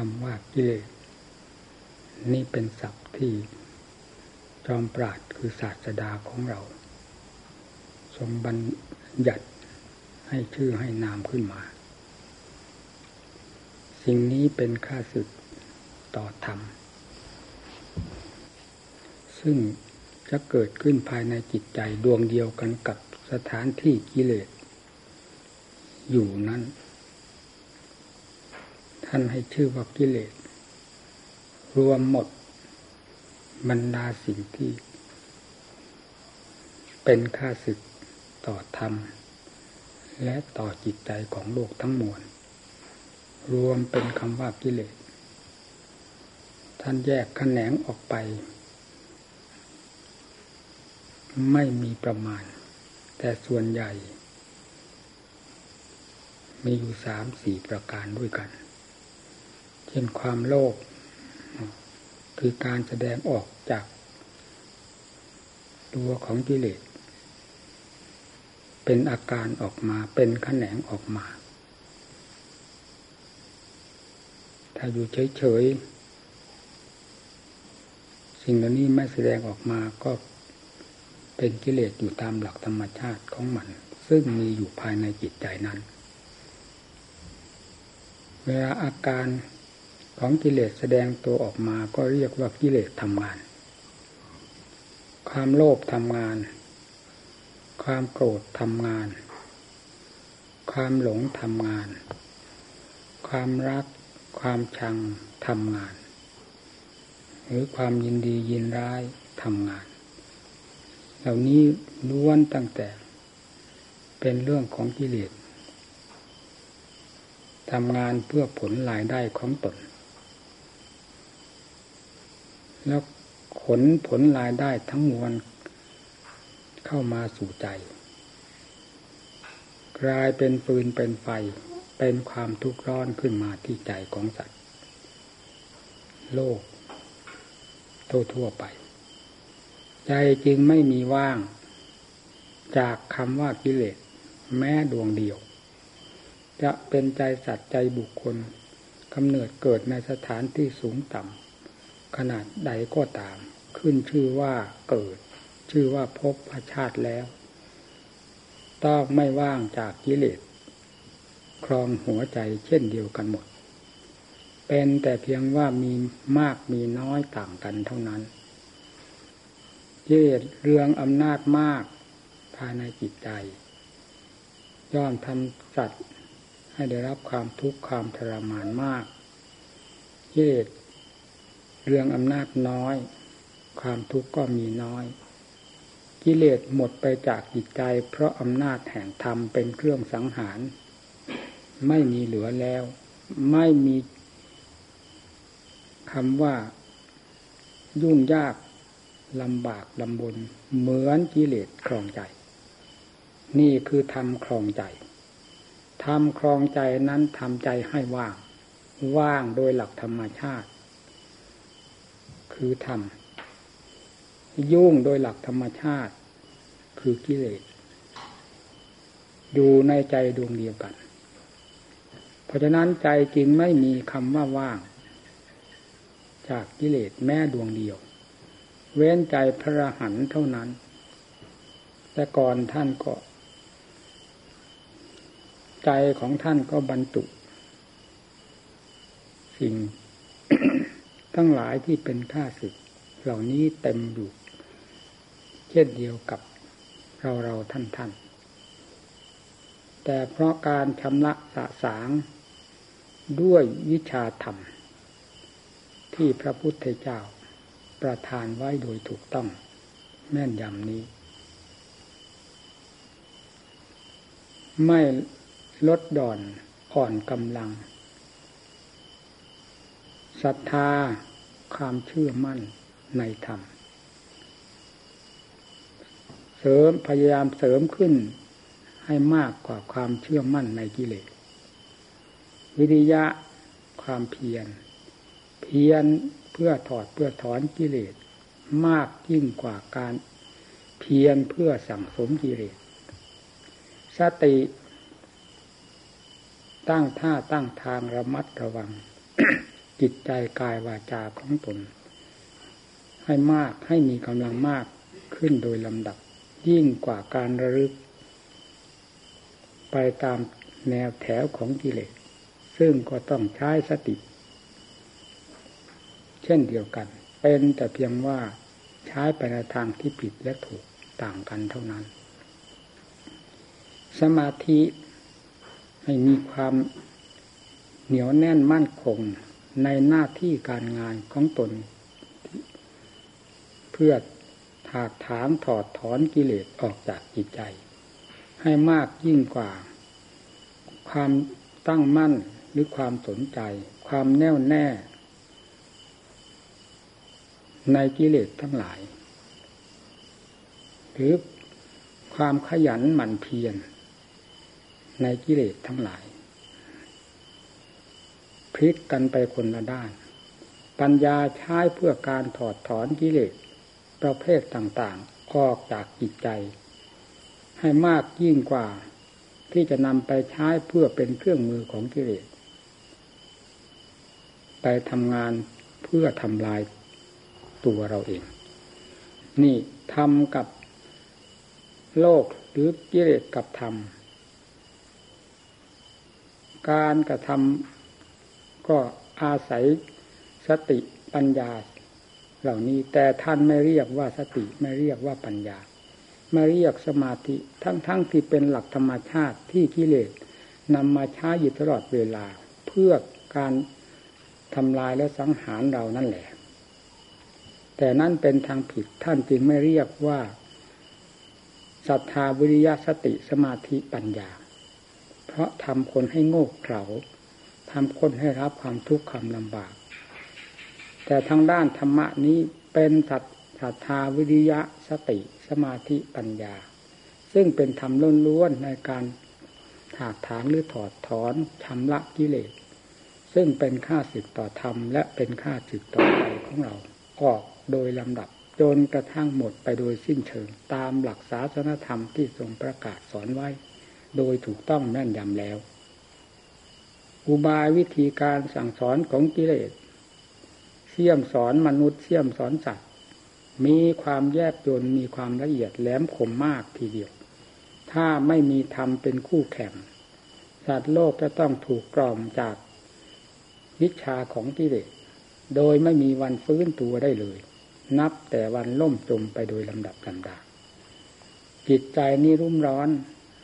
คำว่ากิเลสนี่เป็นศัพท์ที่จอมปราดคือศาสดาของเรา ทรงบัญญัติให้ชื่อให้นามขึ้นมา สิ่งนี้เป็นค่าศึกต่อธรรม ซึ่งจะเกิดขึ้นภายในจิตใจดวงเดียวกันกับสถานที่กิเลสอยู่นั้น ท่านให้ชื่อว่ากิเลส รวมหมดบรรดาสิ่งที่ เป็นค่าศึกต่อธรรม และต่อจิตใจของโลกทั้งมวล รวมเป็นคำว่ากิเลส ท่านแยกแขนงออกไป ไม่มีประมาณ แต่ส่วนใหญ่ มีอยู่สามสี่ประการด้วยกัน ช่นความโลภคือการแสดงออกจาก ตัวของกิเลสเป็นอาการออกมาเป็นขแขนงออกมา ถ้าอยู่เฉยๆ สิ่งเหล่านี้ไม่แสดงออกมาก็เป็นกิเลสอยู่ตามหลักธรรมชาติของมัน ซึ่งมีอยู่ภายในจิตใจนั้น เวลาอาการ ของกิเลสแสดงตัวออกมาก็เรียกว่ากิเลสทำงาน ความโลภทำงาน ความโกรธทำงาน ความหลงทำงาน ความรัก ความชังทำงาน หรือความยินดียินร้ายทำงาน เหล่านี้ล้วนตั้งแต่ เป็นเรื่องของกิเลสทำงานเพื่อผลรายได้ของตน แล้วขนผลรายได้ทั้งมวลเข้ามาสู่ใจ กลายเป็นปืนเป็นไฟ เป็นความทุกข์ร้อนขึ้นมาที่ใจของสัตว์ โลก ทั่วๆไป ใจจึงไม่มีว่าง จากคำว่ากิเลส แม้ดวงเดียว จะเป็นใจสัตว์ใจบุคคลกำเนิดเกิดในสถานที่สูงต่ำ ขนาดใดก็ตาม ขึ้นชื่อว่าเกิด ชื่อว่าพบพระชาติแล้ว ต้องไม่ว่างจากกิเลสครองหัวใจเช่นเดียวกันหมด เป็นแต่เพียงว่ามีมากมีน้อยต่างกันเท่านั้นกิเลสเรืองอำนาจมากภายในจิตใจ ย่อมทำสัตว์ให้ได้รับความทุกข์ความทรมานมากกิเลส เรื่องอำนาจน้อย ความทุกข์ก็มีน้อย กิเลสหมดไปจากจิตใจ เพราะอำนาจแห่งธรรมเป็นเครื่องสังหาร ไม่มีเหลือแล้ว ไม่มีคำว่า ยุ่งยากลำบากลำบน เหมือนกิเลสครองใจ นี่คือทำครองใจทำครองใจนั้นทำใจให้ว่าง ว่างโดยหลักธรรมชาติ คือธรรมยุ่งโดยหลักธรรมชาติ คือกิเลสอยู่ในใจดวงเดียวกัน เพราะฉะนั้นใจจริงไม่มีคำว่าว่าง จากกิเลสแม่ดวงเดียว เว้นใจพระหันเท่านั้น แต่ก่อนท่านก็ ใจของท่านก็บรรจุสิ่ง ทั้งหลายที่เป็นข้าศึก เหล่านี้เต็มอยู่ เช่นเดียวกับเราเราท่านท่านแต่เพราะการชำระสะสางด้วยวิชาธรรม ที่พระพุทธเจ้าประทานไว้โดยถูกต้องแม่นยำนี้ ไม่ลดดอนอ่อนกำลัง ศรัทธาความเชื่อมั่นในธรรม เสริมพยายามเสริมขึ้นให้มากกว่าความเชื่อมั่นในกิเลส วิริยะความเพียร เพียรเพื่อถอดเพื่อถอนกิเลส มากยิ่งกว่าการเพียรเพื่อสั่งสมกิเลส สติ ตั้งท่าตั้งทางระมัดระวัง จิตใจกายวาจาของตน ให้มากให้มีกำลังมากขึ้นโดยลำดับ ยิ่งกว่าการระลึก ไปตามแนวแถวของกิเลสซึ่งก็ต้องใช้สติ เช่นเดียวกัน เป็นแต่เพียงว่าใช้ไปในทางที่ผิดและถูกต่างกันเท่านั้น สมาธิให้มีความเหนียวแน่นมั่นคง ในหน้าที่การงานของตน เพื่อถากถางถอดถอนกิเลสออกจากจิตใจ ให้มากยิ่งกว่า ความตั้งมั่นหรือความสนใจ ความแน่วแน่ ในกิเลสทั้งหลาย หรือความขยันหมั่นเพียรในกิเลสทั้งหลาย พลิกกันไปคนละด้าน ปัญญาใช้เพื่อการถอดถอนกิเลสประเภทต่างๆ ออกจากจิตใจ ให้มากยิ่งกว่า ที่จะนำไปใช้เพื่อเป็นเครื่องมือของกิเลสไปทำงานเพื่อทำลายตัวเราเอง นี่ทำกับโลกหรือกิเลสกับธรรม การกระทำ ก็อาศัยสติปัญญา เหล่านี้แต่ท่านไม่เรียกว่าสติไม่เรียกว่าปัญญา ไม่เรียกสมาธิทั้งๆทที่เป็นหลักธรรมชาติที่กิเลสนำมาใช้อยู่ตลอดเวลา เพื่อการทำลายและสังหารเรานั่นแหละ แต่นั่นเป็นทางผิดท่านจึงไม่เรียกว่าศรัทธาวิริยะสติสมาธิปัญญา เพราะทำคนให้โง่เขลา ทำคนให้รับความทุกข์ความลำบาก แต่ทางด้านธรรมะนี้เป็นสัตศรัทธาวิริยะสติสมาธิปัญญา ซึ่งเป็นธรรมล้วนๆในการถากถางหรือถอดถอนชำระกิเลสซึ่งเป็นค่าสึกต่อธรรม และเป็นค่าสึกต่อใจของเราออกโดยลำดับจนกระทั่งหมดไปโดยสิ้นเชิง ตามหลักศาสนธรรมที่ทรงประกาศสอนไว้ โดยถูกต้องแม่นยำแล้ว อุบายวิธีการสั่งสอนของกิเลสเสี่ยมสอนมนุษย์เสี่ยมสอนสัตว์ มีความแยบยนมีความละเอียดแหลมคมมากทีเดียว ถ้าไม่มีธรรมเป็นคู่แข่ง สัตว์โลกจะต้องถูกกล่อมจากวิชาของกิเลสโดยไม่มีวันฟื้นตัวได้เลย นับแต่วันล่มจมไปโดยลำดับลำดาจิตใจนี้รุ่มร้อน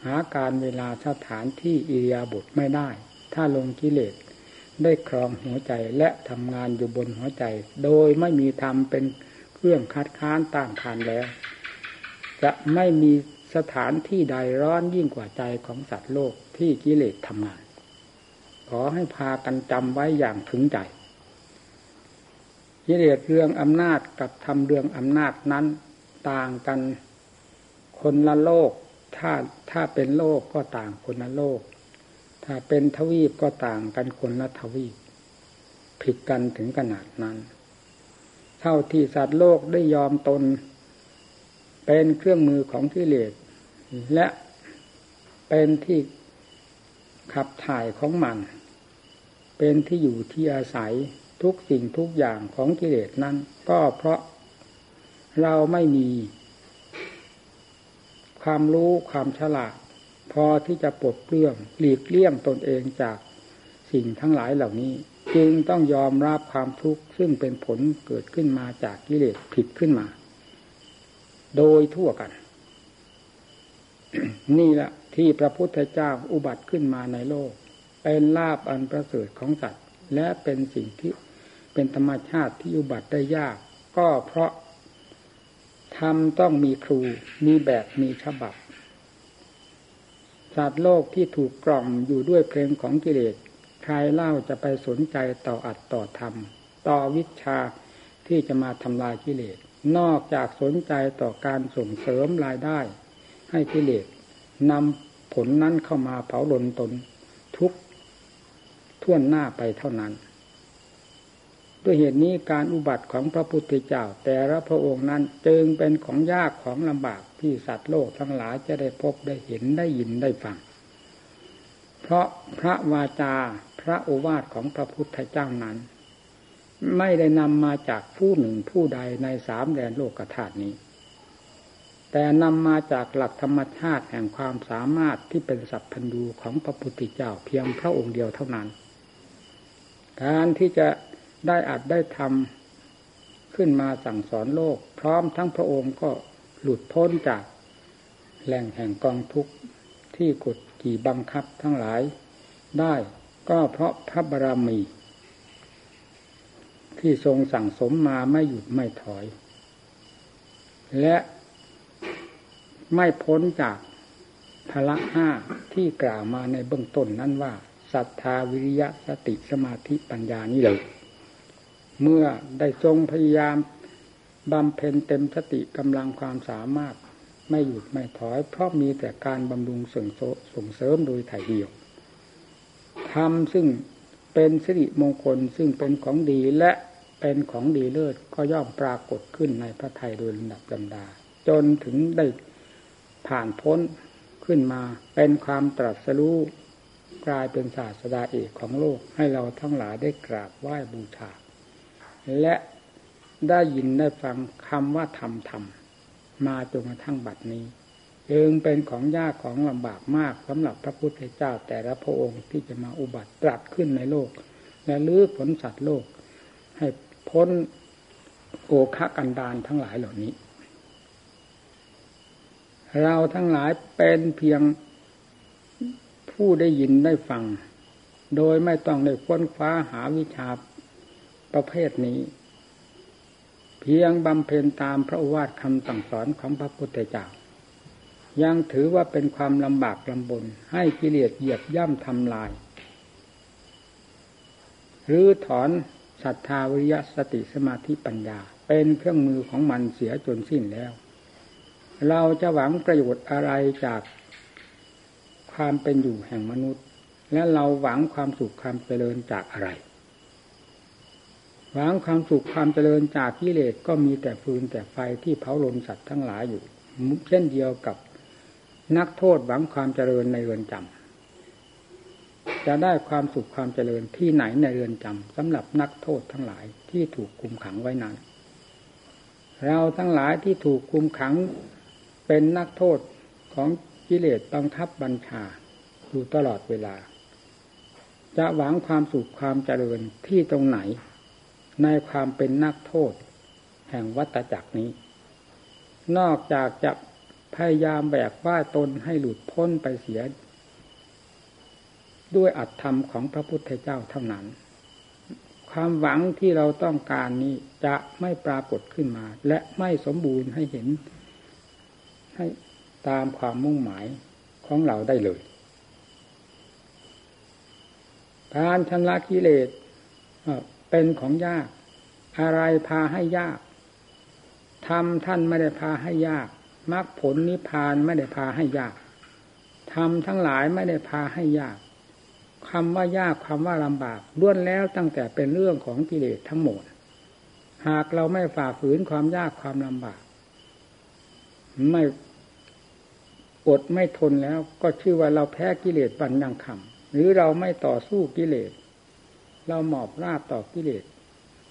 หาการเวลาสถานที่อิริยาบถไม่ได้ ถ้าลงกิเลสได้ครองหัวใจและทำงานอยู่บนหัวใจ โดยไม่มีธรรมเป็นเครื่องคัดค้านต้านทานแล้ว จะไม่มีสถานที่ใดร้อนยิ่งกว่าใจของสัตว์โลกที่กิเลสทำงาน ขอให้พากันจำไว้อย่างถึงใจกิเลสเรื่องอำนาจกับทำเรื่องอำนาจนั้นต่างกันคนละโลก ถ้าถ้าเป็นโลกก็ต่างคนละโลก ถ้าเป็นทวีปก็ต่างกันคนละทวีปผิดกันถึงขนาดนั้น เท่าที่สัตว์โลกได้ยอมตน เป็นเครื่องมือของกิเลสและเป็นที่ขับถ่ายของมัน เป็นที่อยู่ที่อาศัยทุกสิ่งทุกอย่างของกิเลสนั้น ก็เพราะเราไม่มี ความรู้ความฉลาด พอที่จะปลดเปลื้องหลีกเลี่ยงตนเองจากสิ่งทั้งหลายเหล่านี้ จึงต้องยอมรับความทุกข์ซึ่งเป็นผลเกิดขึ้นมาจากกิเลสผิดขึ้นมา โดยทั่วกัน นี่แหละที่พระพุทธเจ้าอุบัติขึ้นมาในโลก เป็นลาบอันประเสริฐของสัตว์ และเป็นสิ่งที่เป็นธรรมชาติที่อุบัติได้ยาก ก็เพราะทำต้องมีครูมีแบบมีฉบับ สัตว์โลกที่ถูกกล่อมอยู่ด้วยเพลงของกิเลสใครเล่าจะไปสนใจต่ออัดต่อธรรม ต่อวิชาที่จะมาทำลายกิเลส นอกจากสนใจต่อการส่งเสริมรายได้ ให้กิเลสนำผลนั้นเข้ามาเผาลนตนทุกท่วนหน้าไปเท่านั้น ด้วยเหตุนี้การอุบัติของพระพุทธเจ้า แต่ละพระองค์นั้นจึงเป็นของยากของลำบากที่สัตว์โลกทั้งหลายจะได้พบได้เห็นได้ยินได้ฟัง เพราะพระวาจาพระโอวาทของพระพุทธเจ้านั้น ไม่ได้นำมาจากผู้หนึ่งผู้ใดในสามแดนโลกธาตุนี้ แต่นำมาจากหลักธรรมชาติแห่งความสามารถที่เป็นสัพพันดูของพระพุทธเจ้าเพียงพระองค์เดียวเท่านั้น การที่จะ ได้อัดได้ทำขึ้นมาสั่งสอนโลก พร้อมทั้งพระองค์ก็หลุดพ้นจากแหล่งแห่งกองทุกข์ที่กดกี่บังคับทั้งหลายได้ก็เพราะพระบารมี ที่ทรงสั่งสมมาไม่หยุดไม่ถอย และไม่พ้นจากพละห้าที่กล่าวมาในเบื้องต้นนั้นว่าศรัทธาวิริยะสติสมาธิปัญญานี้เลย เมื่อได้ทรงพยายามบำเพ็ญเต็มสติกำลังความสามารถ ไม่หยุดไม่ถอย เพราะมีแต่การบำรุงส่งส่งเสริมโดยถ่ายเดียวทำซึ่งเป็นสิริมงคลซึ่งเป็นของดีและเป็นของดีเลิศก็ย่อมปรากฏขึ้นในพระไทยโดยลำดับลำดา จนถึงได้ผ่านพ้นขึ้นมาเป็นความตรัสรู้กลายเป็นศาสดาเอกของโลกให้เราทั้งหลายได้กราบไหว้บูชา และได้ยินได้ฟังคำว่าธรรมธรรมมาจนกระทั่งบัดนี้จึงเป็นของยากของลำบากมากสำหรับพระพุทธเจ้าแต่ละพระองค์ที่จะมาอุบัติตรัสขึ้นในโลก และลื้อผลสัตว์โลก ให้พ้นโอคะกันดานทั้งหลายเหล่านี้ เราทั้งหลายเป็นเพียงผู้ได้ยินได้ฟัง โดยไม่ต้องได้ค้นคว้าหาวิชา ประเภทนี้ เพียงบำเพ็ญตามพระวาทคำสั่งสอนของพระพุทธเจ้ายังถือว่าเป็นความลำบากลำบน ให้กิเลสเหยียบย่ำทำลาย หรือถอนศรัทธาวิริยะสติสมาธิปัญญา เป็นเครื่องมือของมันเสียจนสิ้นแล้ว เราจะหวังประโยชน์อะไรจากความเป็นอยู่แห่งมนุษย์ และเราหวังความสุขความเจริญจากอะไร หวังความสุขความเจริญจากกิเลสก็มีแต่ฟืนแต่ไฟที่เผาลนสัตว์ทั้งหลายอยู่เช่นเดียวกับนักโทษหวังความเจริญในเรือนจำจะได้ความสุขความเจริญที่ไหนในเรือนจำสำหรับนักโทษทั้งหลายที่ถูกคุมขังไว้นั้น เราทั้งหลายที่ถูกคุมขังเป็นนักโทษของกิเลสบังคับบัญชาอยู่ตลอดเวลา จะหวังความสุขความเจริญที่ตรงไหน ในความเป็นนักโทษ แห่งวัตจักรนี้ นอกจากจะพยายามแบกว่าตนให้หลุดพ้นไปเสีย ด้วยอัตธรรมของพระพุทธเจ้าเท่านั้น ความหวังที่เราต้องการนี้จะไม่ปรากฏขึ้นมา และไม่สมบูรณ์ให้เห็น ให้ตามความมุ่งหมายของเราได้เลยการชำระกิเลส เป็นของยาก อะไรพาให้ยากทำท่านไม่ได้พาให้ยากมรรคผลนิพพานไม่ได้พาให้ยากทำทั้งหลายไม่ได้พาให้ยากคำว่ายากคำว่าลำบากล้วนแล้วตั้งแต่เป็นเรื่องของกิเลสทั้งหมด หากเราไม่ฝ่าฝืนความยากความลำบาก ไม่อดไม่ทนแล้วก็ชื่อว่าเราแพ้กิเลสบันยังคำหรือเราไม่ต่อสู้กิเลส เราหมอบราบต่อกิเลส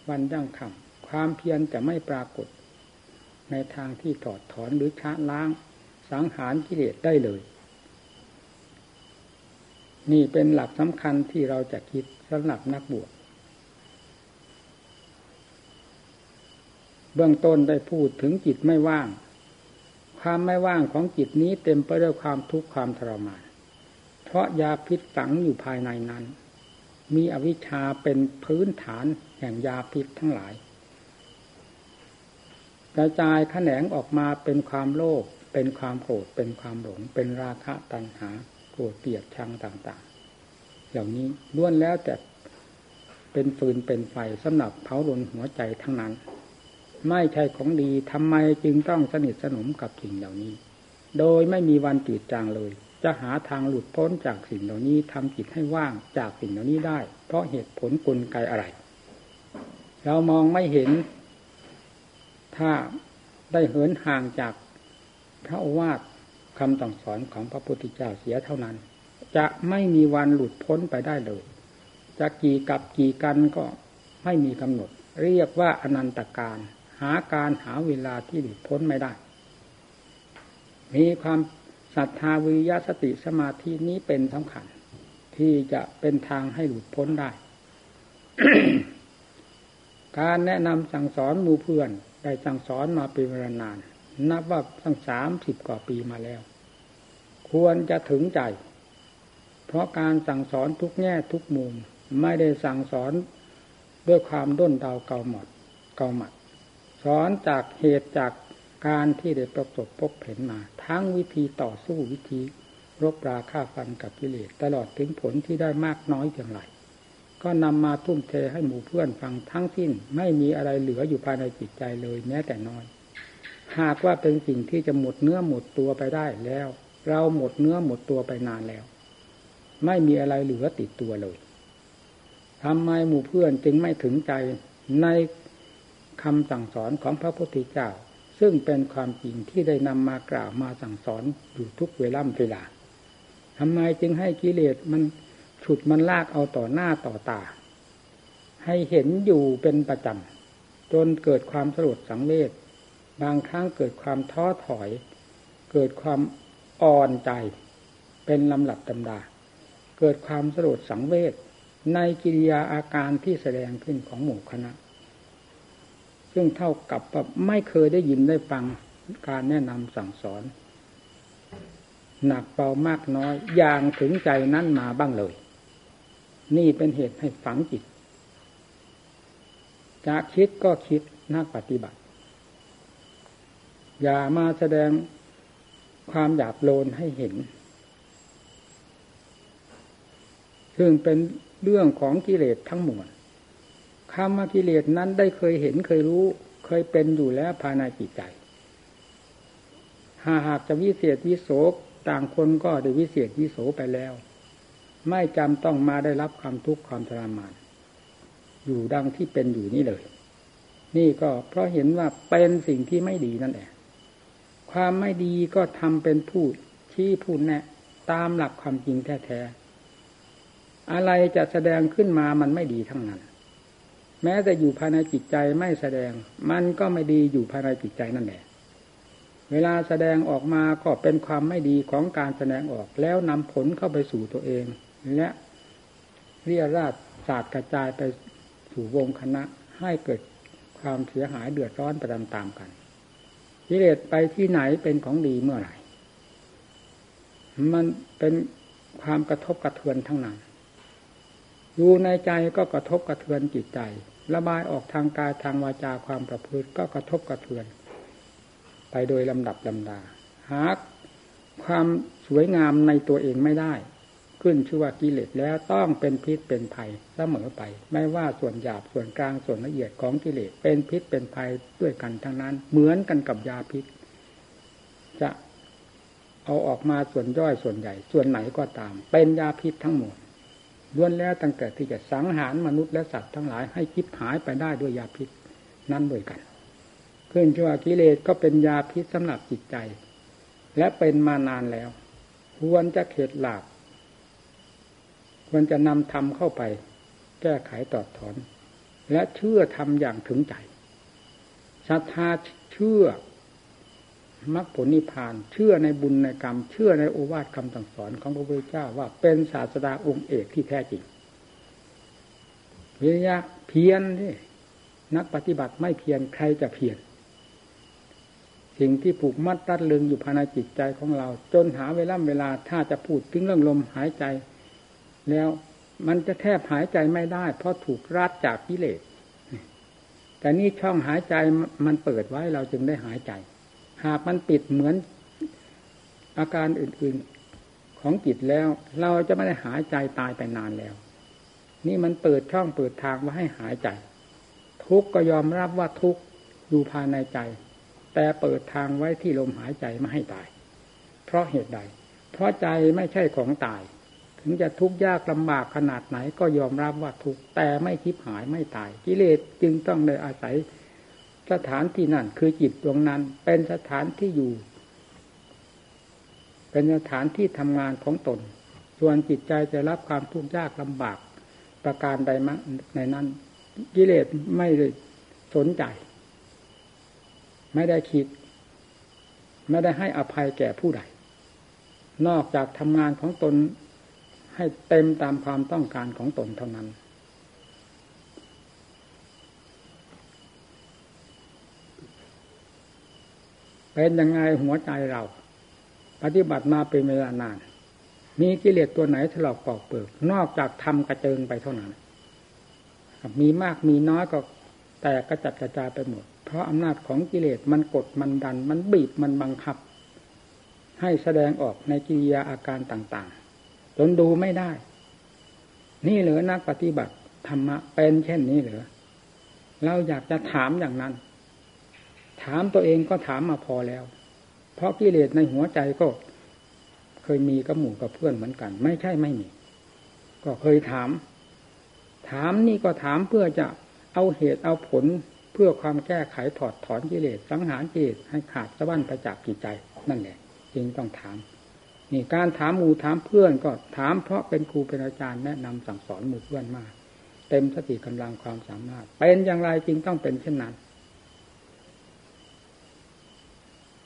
วันยั่งคำความเพียรจะไม่ปรากฏ ในทางที่ถอดถอนหรือชะล้าง สังหารกิเลสได้เลย นี่เป็นหลักสำคัญที่เราจะคิดสำหรับนักบวชเบื้องต้นได้พูดถึงจิตไม่ว่าง ความไม่ว่างของจิตนี้เต็มไปด้วยความทุกข์ความทรมาน เพราะยาพิษฝังอยู่ภายในนั้น มีอวิชชาเป็นพื้นฐานแห่งยาพิษทั้งหลาย กระจายแขนงออกมาเป็นความโลภเป็นความโกรธเป็นความหลง เป็นราคะตัณหาโกรธเกลียดชังต่างๆ เหล่านี้ล้วนแล้วแต่เป็นฟืนเป็นไฟสำหรับเผาลนหัวใจทั้งนั้น ไม่ใช่ของดีทำไมจึงต้องสนิทสนมกับสิ่งเหล่านี้ โดยไม่มีวันจืดจางเลย จะหาทางหลุดพ้นจากสิ่งเหล่านี้ทำจิตให้ว่างจากสิ่งเหล่านี้ได้ เพราะเหตุผลกลไกอะไร เรามองไม่เห็น ถ้าได้เหินห่างจากพระวาทคำต่งสอนของพระพุทธเจ้าเสียเท่านั้น จะไม่มีวันหลุดพ้นไปได้เลย จะกี่กับกี่กันก็ไม่มีกำหนด เรียกว่าอนันตการ หาการหาเวลาที่หลุดพ้นไม่ได้ มีความ ศรัทธาวิยาสติสมาธินี้เป็นสำคัญ ที่จะเป็นทางให้หลุดพ้นได้ การแนะนำสั่งสอนมูเพื่อน ได้สั่งสอนมาเป็นเวลานาน นับว่าตั้งสามสิบกว่าปีมาแล้ว ควรจะถึงใจ เพราะการสั่งสอนทุกแง่ทุกมุม ไม่ได้สั่งสอนด้วยความด้นเดาเกาหมดเกาหมัด สอนจากเหตุจาก การที่ได้ประสบพบเห็นมา ทั้งวิธีต่อสู้วิธีรบราฆ่าฟันกับกิเลสตลอดถึงผลที่ได้มากน้อยอย่างไรก็นำมาทุ่มเทให้หมู่เพื่อนฟังทั้งสิ้นไม่มีอะไรเหลืออยู่ภายในจิตใจเลยแม้แต่น้อย หากว่าเป็นสิ่งที่จะหมดเนื้อหมดตัวไปได้แล้ว เราหมดเนื้อหมดตัวไปนานแล้ว ไม่มีอะไรเหลือติดตัวเลยทำไมหมู่เพื่อนจึงไม่ถึงใจในคำสั่งสอนของพระพุทธเจ้า ซึ่งเป็นความจริงที่ได้นำมากล่าวมาสั่งสอนอยู่ทุกเวล่ำเวลาทำไมจึงให้กิเลสมันฉุดมันลากเอาต่อหน้าต่อตา ให้เห็นอยู่เป็นประจำจนเกิดความสลดสังเวชบางครั้งเกิดความท้อถอย เกิดความอ่อนใจ เป็นลำหลับตำดา เกิดความสลดสังเวชในกิริยาอาการที่แสดงขึ้นของหมู่คณะ ซึ่งเท่ากับไม่เคยได้ยินได้ฟังการแนะนำสั่งสอน หนักเบามากน้อยอย่างถึงใจนั้นมาบ้างเลย นี่เป็นเหตุให้ฝังจิต จะคิดก็คิดนักปฏิบัติ อย่ามาแสดงความหยาบโลนให้เห็น ซึ่งเป็นเรื่องของกิเลสทั้งมวล คำว่ากิเลสนั้นได้เคยเห็นเคยรู้ เคยเป็นอยู่แล้วภายในจิตใจหาหากจะวิเศษวิโสต่างคนก็ได้วิเศษวิโสไปแล้ว ไม่จำต้องมาได้รับความทุกข์ความทรมาน อยู่ดังที่เป็นอยู่นี่เลย นี่ก็เพราะเห็นว่าเป็นสิ่งที่ไม่ดีนั่นแหละความไม่ดีก็ทำเป็นพูดชี้พูดแนะตามหลักความจริงแท้ๆอะไรจะแสดงขึ้นมามันไม่ดีทั้งนั้น แม้แต่อยู่ภายในจิตใจไม่แสดง มันก็ไม่ดีอยู่ภายในจิตใจนั่นแหละ เวลาแสดงออกมาก็เป็นความไม่ดีของการแสดงออก แล้วนำผลเข้าไปสู่ตัวเอง และเรียราดศาสตร์กระจายไปสู่วงคณะให้เกิดความเสียหายเดือดร้อนไปตามๆกันกิเลสไปที่ไหนเป็นของดีเมื่อไหร่ มันเป็นความกระทบกระเทือนทั้งนั้นอยู่ในใจก็กระทบกระเทือนจิตใจ ระบายออกทางกายทางวาจาความประพฤติก็กระทบกระเทือน ไปโดยลำดับลำดา หากความสวยงามในตัวเองไม่ได้ ขึ้นชื่อว่ากิเลสแล้วต้องเป็นพิษเป็นภัยเสมอไป ไม่ว่าส่วนหยาบส่วนกลางส่วนละเอียดของกิเลสเป็นพิษเป็นภัยด้วยกันทั้งนั้น เหมือนกันกับยาพิษ จะเอาออกมาส่วนย่อยส่วนใหญ่ ส่วนไหนก็ตาม เป็นยาพิษทั้งหมด ล้วนแล้วตั้งแต่ที่จะสังหารมนุษย์และสัตว์ทั้งหลายให้คิดหายไปได้ด้วยยาพิษนั้นด้วยกันขึ้นชื่วกิเลสก็เป็นยาพิษสำหรับจิตใจ และเป็นมานานแล้ว ควรจะเข็ดหลาบควรจะนำธรรมเข้าไป แก้ไขตอบถอน และเชื่อทำอย่างถึงใจศรัทธาเชื่อ มรรคผลนิพพาน เชื่อในบุญในกรรม เชื่อในโอวาทคำสั่งสอนของพระพุทธเจ้าว่าเป็นศาสดาองค์เอกที่แท้จริงวิริยะเพียรที่นักปฏิบัติไม่เพียรใครจะเพียรสิ่งที่ผูกมัดรัดลึงอยู่ภายในจิตใจของเรา จนหาเวลาเวลาถ้าจะพูดถึงเรื่องลมหายใจ แล้วมันจะแทบหายใจไม่ได้ เพราะถูกรัดจากกิเลสแต่นี่ช่องหายใจมันเปิดไว้เราจึงได้หายใจ หากมันปิดเหมือนอาการอื่นๆของจิตแล้ว เราจะไม่ได้หายใจตายไปนานแล้ว นี่มันเปิดช่องเปิดทางไว้ให้หายใจ ทุกก็ยอมรับว่าทุกอยู่ภายในใจ แต่เปิดทางไว้ที่ลมหายใจไม่ให้ตาย เพราะเหตุใด เพราะใจไม่ใช่ของตาย ถึงจะทุกข์ยากลำบากขนาดไหนก็ยอมรับว่าทุกข์แต่ไม่คิดหายไม่ตาย กิเลสจึงต้องเลยอาศัย สถานที่นั่น คือจิตดวงนั้น เป็นสถานที่อยู่ เป็นสถานที่ทำงานของตน ส่วนจิตใจจะรับความทุกข์ยากลำบาก ประการใดมาในนั้น กิเลสไม่ได้สนใจ ไม่ได้คิด ไม่ได้ให้อภัยแก่ผู้ใด นอกจากทำงานของตนให้เต็มตามความต้องการของตนเท่านั้น เป็นยังไงหัวใจเรา ปฏิบัติมาเป็นเวลานาน มีกิเลสตัวไหนถลอกปอกเปิกนอกจากทำกระเจิงไปเท่านั้นมีมากมีน้อยก็แตกกระจัดกระจายไปหมด เพราะอำนาจของกิเลสมันกดมันดัน มันบีบมันบังคับ ให้แสดงออกในกิริยาอาการต่างๆ จนดูไม่ได้ นี่เหลือนักปฏิบัติธรรมะเป็นเช่นนี้เหรอเราอยากจะถามอย่างนั้น ถามตัวเองก็ถามมาพอแล้ว เพราะกิเลสในหัวใจก็ เคยมีกับหมู่กับเพื่อนเหมือนกัน ไม่ใช่ไม่มี ก็เคยถาม ถามนี่ก็ถามเพื่อจะเอาเหตุเอาผลเพื่อความแก้ไขถอดถอนกิเลสสังหารกิเลสให้ขาดสะบั้นไปจากจิตใจ นั่นแหละ จึงต้องถาม นี่การถามหมู่ถามเพื่อนก็ถามเพราะเป็นครูเป็นอาจารย์แนะนำสั่งสอนหมู่เพื่อนมาเต็มสติกำลังความสามารถ เป็นอย่างไรจึงต้องเป็นเช่นนั้น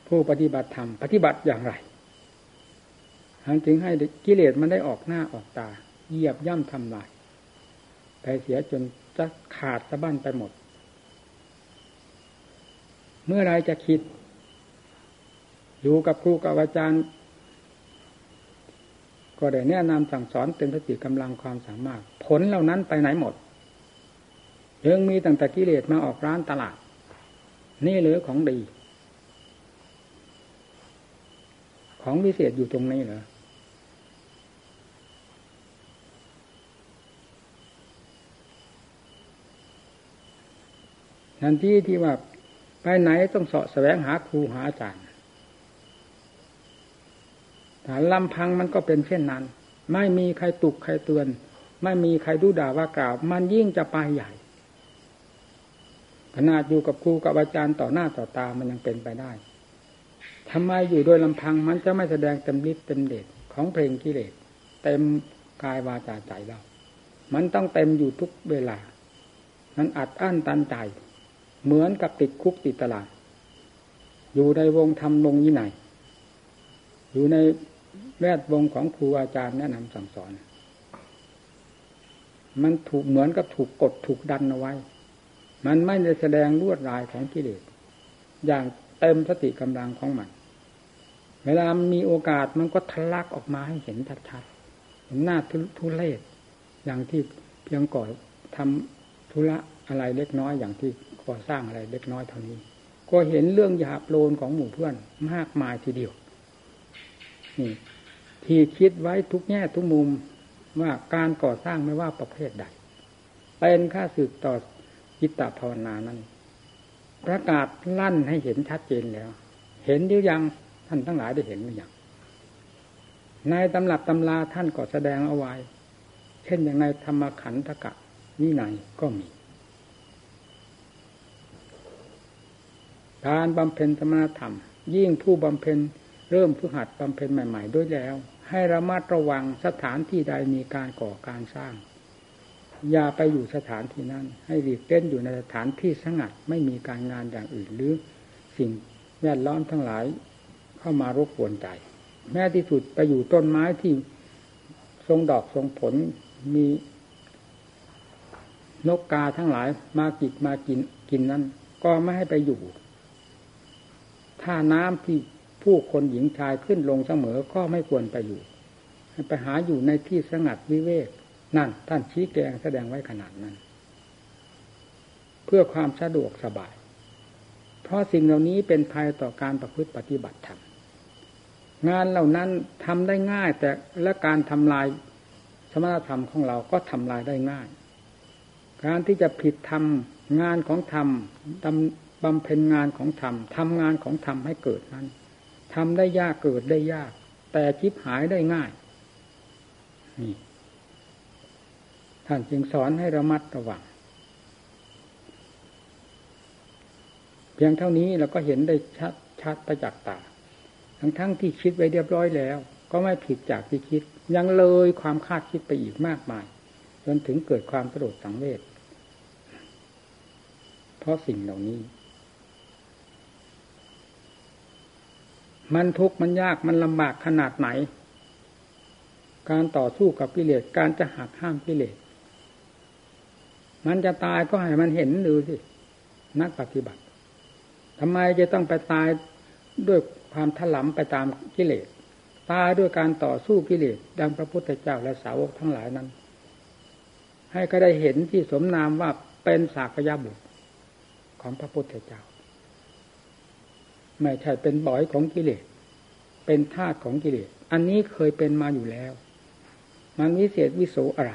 ผู้ปฏิบัติธรรมปฏิบัติอย่างไรจึงให้กิเลสมันได้ออกหน้าออกตา เหยียบย่ำทำลายไปเสียจนจะขาดสะบั้นไปหมด เมื่อไรจะคิด อยู่กับครูกับอาจารย์ ก็ได้แนะนำสั่งสอนเต็มสติกำลังความสามารถ ผลเหล่านั้นไปไหนหมดยังมีตั้งแต่กิเลสมาออกร้านตลาด นี่เหลือของดี ของพิเศษอยู่ตรงนี้เหรอทันทีที่ว่าไปไหนต้องเสาะแสวงหาครูหาอาจารย์แต่ลำพังมันก็เป็นเช่นนั้น ไม่มีใครตุกใครเตือน ไม่มีใครดูด่าว่ากล่าว มันยิ่งจะไปใหญ่ ขนาดอยู่กับครูกับอาจารย์ต่อหน้าต่อตามันยังเป็นไปได้ ทำไมอยู่โดยลำพังมันจะไม่แสดงเต็มฤทธิ์เต็มเดชของเพลงกิเลสเต็มกายวาจาใจเรามันต้องเต็มอยู่ทุกเวลา มันอัดอั้นตันใจ เหมือนกับติดคุกติดตารางอยู่ในวงธรรมวงยิไหน อยู่ในแวดวงของครูอาจารย์แนะนำสั่งสอน มันถูกเหมือนกับถูกกดถูกดันเอาไว้ มันไม่ได้แสดงลวดลายของกิเลสอย่างเต็มสติกำลังของมัน เวลามีโอกาสมันก็ทะลักออกมาให้เห็นชัดๆหน้าทุเลศอย่างที่เพียงก่อทำธุระอะไรเล็กน้อยอย่างที่ก่อสร้างอะไรเล็กน้อยเท่านี้ ก็เห็นเรื่องหยาบโลนของหมู่เพื่อนมากมายทีเดียวนี่ที่คิดไว้ทุกแง่ทุกมุมว่าการก่อสร้างไม่ว่าประเภทใด เป็นค่าสืบต่อจิตตภาวนานั้น ประกาศลั่นให้เห็นชัดเจนแล้ว เห็นหรือยัง ท่านทั้งหลายได้เห็นหรือยังในตำรับตำราท่านก็แสดงเอาไว้ เช่นอย่างในธรรมขันธกะวินัยก็มี การบำเพ็ญสมณธรรม ยิ่งผู้บำเพ็ญเริ่มผู้หัดบำเพ็ญใหม่ ๆ ด้วยแล้ว ให้ระมัดระวังสถานที่ใดมีการก่อการสร้าง อย่าไปอยู่สถานที่นั้น ให้หลีกเล่นอยู่ในสถานที่สงัดไม่มีการงานอย่างอื่นหรือสิ่งแวดล้อมทั้งหลาย เข้ามารบกวนใจ แม้ที่สุดไปอยู่ต้นไม้ที่ทรงดอกทรงผลมีนกกาทั้งหลายมากิดมากินกินนั้น ก็ไม่ให้ไปอยู่ท่าน้ำที่ผู้คนหญิงชายขึ้นลงเสมอก็ไม่ควรไปอยู่ให้ไปหาอยู่ในที่สงัดวิเวกนั่น ท่านชี้แจงแสดงไว้ขนาดนั้น เพื่อความสะดวกสบาย เพราะสิ่งเหล่านี้เป็นภัยต่อการประพฤติปฏิบัติธรรม งานเหล่านั้นทำได้ง่าย แต่และการทำลายสมณธรรมของเราก็ทำลายได้ง่าย การที่จะผิดทำงานของธรรมบำเพ็ญงานของธรรมทำงานของธรรมให้เกิดนั้นทำได้ยากเกิดได้ยาก แต่จิบหายได้ง่ายนี่ท่านจึงสอนให้ระมัดระวังเพียงเท่านี้เราก็เห็นได้ชัดชัดประจักษ์ตา ทั้งทั้งที่คิดไว้เรียบร้อยแล้ว ก็ไม่ผิดจากที่คิด ยังเลยความคาดคิดไปอีกมากมาย จนถึงเกิดความสลดสังเวชเพราะสิ่งเหล่านี้ มันทุกข์มันยากมันลำบากขนาดไหน การต่อสู้กับกิเลสการจะหักห้ามกิเลสมันจะตายก็ให้มันเห็นดูสินักปฏิบัติทำไมจะต้องไปตายด้วย ความถลำไปตามกิเลสตายด้วยการต่อสู้กิเลสดังพระพุทธเจ้าและสาวกทั้งหลายนั้น ให้ก็ได้เห็นที่สมนามว่าเป็นสากยบุตรของพระพุทธเจ้า ไม่ใช่เป็นบ่อยของกิเลสเป็นธาตุของกิเลสอันนี้เคยเป็นมาอยู่แล้ว มันวิเศษวิโสอะไร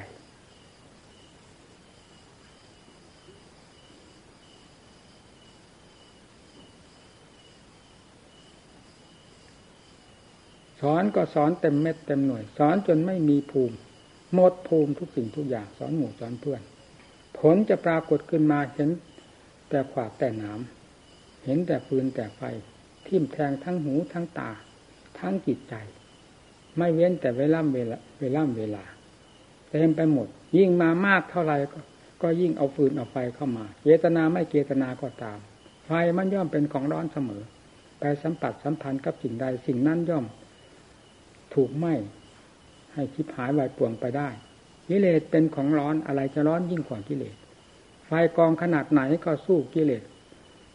สอนก็สอนเต็มเม็ดเต็มหน่วย สอนจนไม่มีภูมิหมดภูมิทุกสิ่งทุกอย่างสอนหมู่สอนเพื่อน ผลจะปรากฏขึ้นมาเห็นแต่ขวากแต่หนามเห็นแต่ฟืนแต่ไฟ ทิ่มแทงทั้งหูทั้งตา ทั้งจิตใจ ไม่เว้นแต่เวล่ำเวลาเวล่ำเวลาเต็มไปหมด ยิ่งมามากเท่าไหรก็ก็ยิ่งเอาฟืนเอาไฟเข้ามา เจตนาไม่เจตนาก็ตาม ไฟมันย่อมเป็นของร้อนเสมอ ไปสัมผัสสัมพันธ์กับสิ่งใดสิ่งนั้นย่อม ถูกไหมให้คิดหายวายป่วงไปได้กิเลสเป็นของร้อนอะไรจะร้อนยิ่งกว่ากิเลสไฟกองขนาดไหนก็สู้กิเลส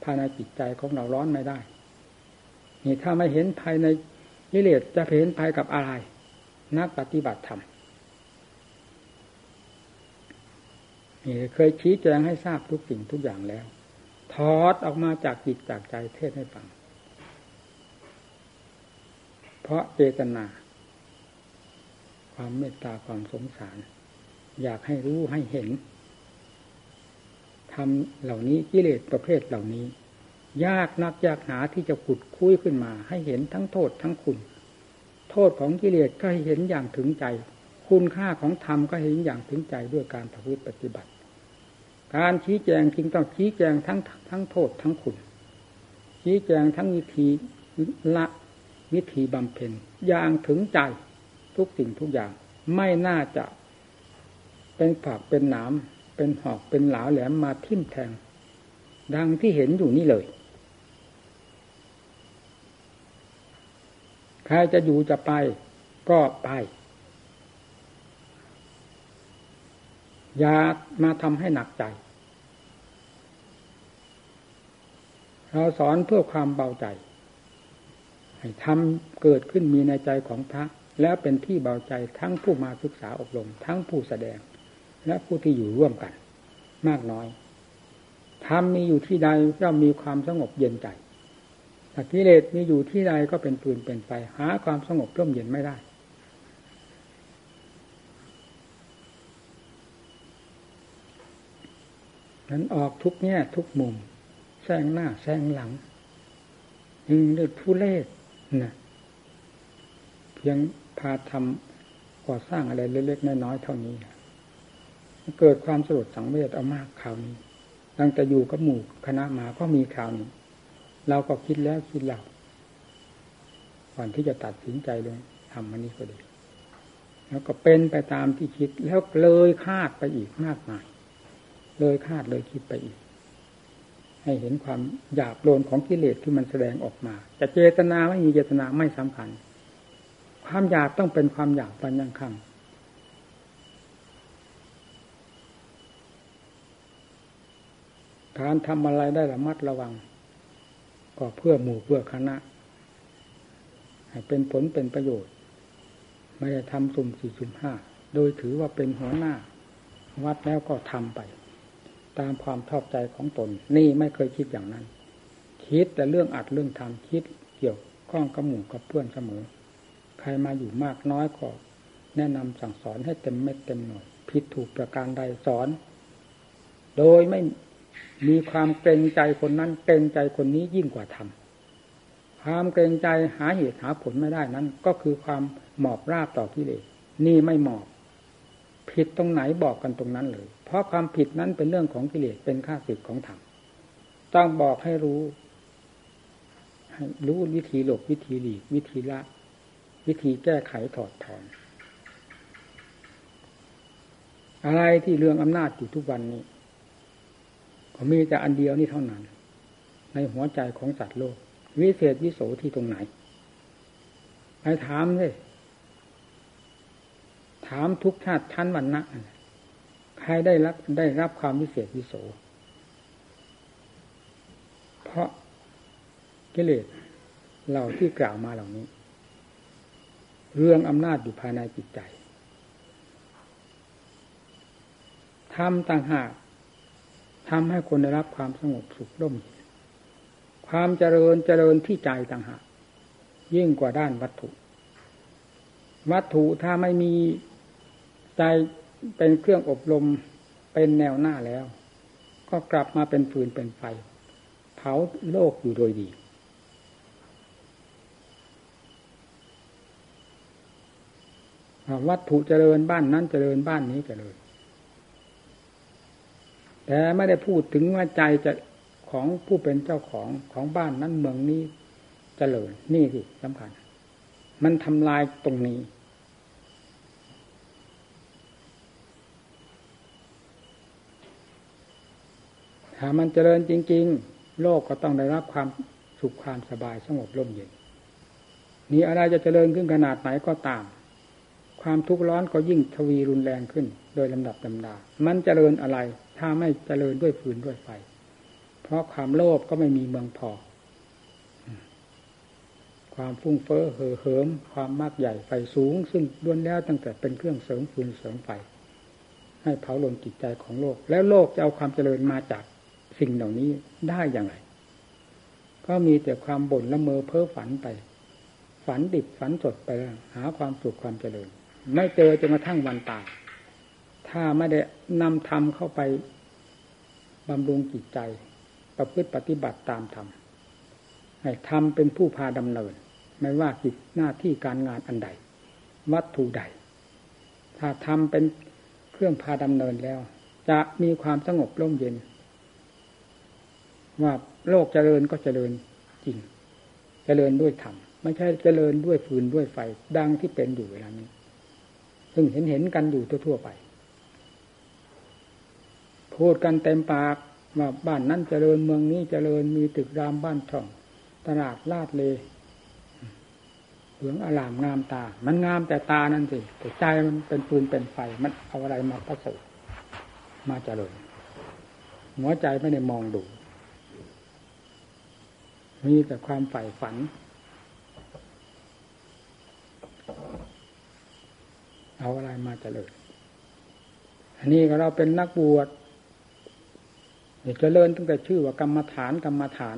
ภายในจิตใจของเราร้อนไม่ได้นี่ถ้าไม่เห็นภายในกิเลสจะเห็นภายกับอะไร นักปฏิบัติธรรมนี่เคยชี้แจงให้ทราบทุกสิ่งทุกอย่างแล้วถอดออกมาจากจิตจากใจเทศให้ฟัง เพราะเจตนา ความเมตตาความสงสาร อยากให้รู้ให้เห็นทำเหล่านี้กิเลสประเภทเหล่านี้ ยากนักยากหนาที่จะขุดคุ้ยขึ้นมา ให้เห็นทั้งโทษทั้งคุณ โทษของกิเลสก็ให้เห็นอย่างถึงใจ คุณค่าของธรรมก็เห็นอย่างถึงใจด้วยการประพฤติปฏิบัติ การชี้แจงจึงต้องชี้แจงทั้งทั้งโทษทั้งคุณ ชี้แจงทั้งวิธีละวิธีบำเพ็ญอย่างถึงใจ ทุกสิ่งทุกอย่าง ไม่น่าจะเป็นผักเป็นหนามเป็นหอกเป็นหลาแหลมมาทิ่มแทง ดังที่เห็นอยู่นี่เลย ใครจะอยู่จะไปก็ไป อย่ามาทำให้หนักใจ เราสอนเพื่อความเบาใจ ให้ทำเกิดขึ้นมีในใจของพระ แล้วเป็นที่เบาใจทั้งผู้มาศึกษาอบรม ทั้งผู้แสดง และผู้ที่อยู่ร่วมกัน มากน้อยธรรมมีอยู่ที่ใดย่อมมีความสงบเย็นใจถ้ากิเลสมีอยู่ที่ใดก็เป็นปืนเป็นไฟหาความสงบร่มเย็นไม่ได้ นั้นออกทุกแง่ทุกมุมแซงหน้าแซงหลังยึงเลือดผู้เล่นะเพียง พาทำก่อสร้างอะไรเล็กๆน้อยๆเท่านี้เกิดความสลดสังเวชเอามากข่าวนี้ตั้งแต่อยู่กับหมู่คณะมาก็มีข่าวนี้ เราก็คิดแล้วคิดเล่าก่อนที่จะตัดสินใจลงทำมันนี้ก็ดี แล้วก็เป็นไปตามที่คิดแล้วเลยคาดไปอีกมากมาย เลยคาดเลยคิดไปอีก ให้เห็นความหยาบโลนของกิเลสที่มันแสดงออกมา จะเจตนาไม่มีเจตนาไม่สำคัญ ความหยาบต้องเป็นความหยาบปัญญังคังการทำอะไรได้ระมัดระวัง ก็เพื่อหมู่เพื่อคณะ ให้เป็นผลเป็นประโยชน์ ไม่ได้ทำสุ่มสี่สุ่มห้า โดยถือว่าเป็นหัวหน้า วัดแล้วก็ทำไป ตามความชอบใจของตน นี่ไม่เคยคิดอย่างนั้น คิดแต่เรื่องอัดเรื่องทำคิดเกี่ยวข้องกับหมู่กับเพื่อนเสมอ รมาอยู่มากน้อยก็แนะนำสั่งสอนให้เต็มเม็ดเต็มหน่วยผิดถูกประการใดสอน โดยไม่มีความเกรงใจคนนั้นเกรงใจคนนี้ยิ่งกว่าทำความเกรงใจหาเหตุหาผลไม่ได้นั้น ก็คือความหมอบราบต่อกิเลสนี่ไม่หมอบผิดตรงไหนบอกกันตรงนั้นเลย เพราะความผิดนั้นเป็นเรื่องของกิเลสเป็นข้าศึกของธรรมต้องบอกให้รู้ให้รู้วิธีหลบวิธีหลีกวิธีละ วิธีแก้ไขถอดถอน อะไรที่เรื่องอำนาจอยู่ทุกวันนี้ ก็มีแต่อันเดียวนี่เท่านั้น ในหัวใจของสัตว์โลก วิเศษวิโสที่ตรงไหนไปถามเลยถามทุกชาติชั้นวันนะใครได้รับได้รับความวิเศษวิโส เพราะกิเลสเหล่าที่กล่าวมาเหล่านี้ เรื่องอำนาจอยู่ภายในจิตใจทำต่างหากทำให้คนได้รับความสงบสุขร่มความเจริญเจริญที่ใจต่างหากยิ่งกว่าด้านวัตถุ วัตถุถ้าไม่มีใจเป็นเครื่องอบรมเป็นแนวหน้าแล้ว ก็กลับมาเป็นฟืนเป็นไฟ เผาโลกอยู่โดยดี วัตถุเจริญบ้านนั้นเจริญบ้านนี้เจริญ แต่ไม่ได้พูดถึงว่าใจจะของผู้เป็นเจ้าของของบ้านนั้นเมืองนี้จเจริญนี่สิสำคัญ มันทำลายตรงนี้ ถ้ามันเจริญจริง ๆ โลกก็ต้องได้รับความสุขความสบายสงบร่มเย็น นี่อะไรจะเจริญขึ้นขนาดไหนก็ตาม ความทุกข์ร้อนก็ยิ่งทวีรุนแรงขึ้น โดยลำดับลำดา มันเจริญอะไร ถ้าไม่เจริญด้วยฟืนด้วยไฟ เพราะความโลภก็ไม่มีเมืองพอ ความฟุ้งเฟ้อเห่อเหิม ความมากใหญ่ไฟสูง ซึ่งล้วนแล้วตั้งแต่เป็นเครื่องเสริมฟืนเสริมไฟ ให้เผาลนจิตใจของโลก แล้วโลกจะเอาความเจริญมาจากสิ่งเหล่านี้ได้อย่างไร ก็มีแต่ความบ่นละเมอเพ้อฝันไป ฝันดิบฝันสดไปหาความสุขความเจริญ ไม่เจอจนกระทั่งวันตาย ถ้าไม่ได้นำธรรมเข้าไปบำรุงจิตใจ ประพฤติปฏิบัติตามธรรมให้ธรรมเป็นผู้พาดำเนิน ไม่ว่ากิจหน้าที่การงานอันใด วัตถุใด ถ้าธรรมเป็นเครื่องพาดำเนินแล้ว จะมีความสงบร่มเย็น ว่าโลกเจริญก็เจริญจริง เจริญด้วยธรรมไม่ใช่เจริญด้วยฟืนด้วยไฟ ดังที่เป็นอยู่เวลานี้ ซึ่งเห็นเห็นกันอยู่ทั่วๆไป พูดกันเต็มปากว่าบ้านนั้นเจริญเมืองนี้เจริญมีตึกรามบ้านช่อง ตลาดลาดเลเหลืองอลามงามตา มันงามแต่ตานั่นสิแต่ใจมันเป็นปืนเป็นไฟ มันเอาอะไรมาประสริฐมาเจริญหัวใจไม่ได้มองดู มีแต่ความใฝ่ฝัน เอาอะไรมาเจริญ อันนี้ก็เราเป็นนักบวชเจริญตั้งแต่ชื่อว่ากรรมฐานกรรมฐาน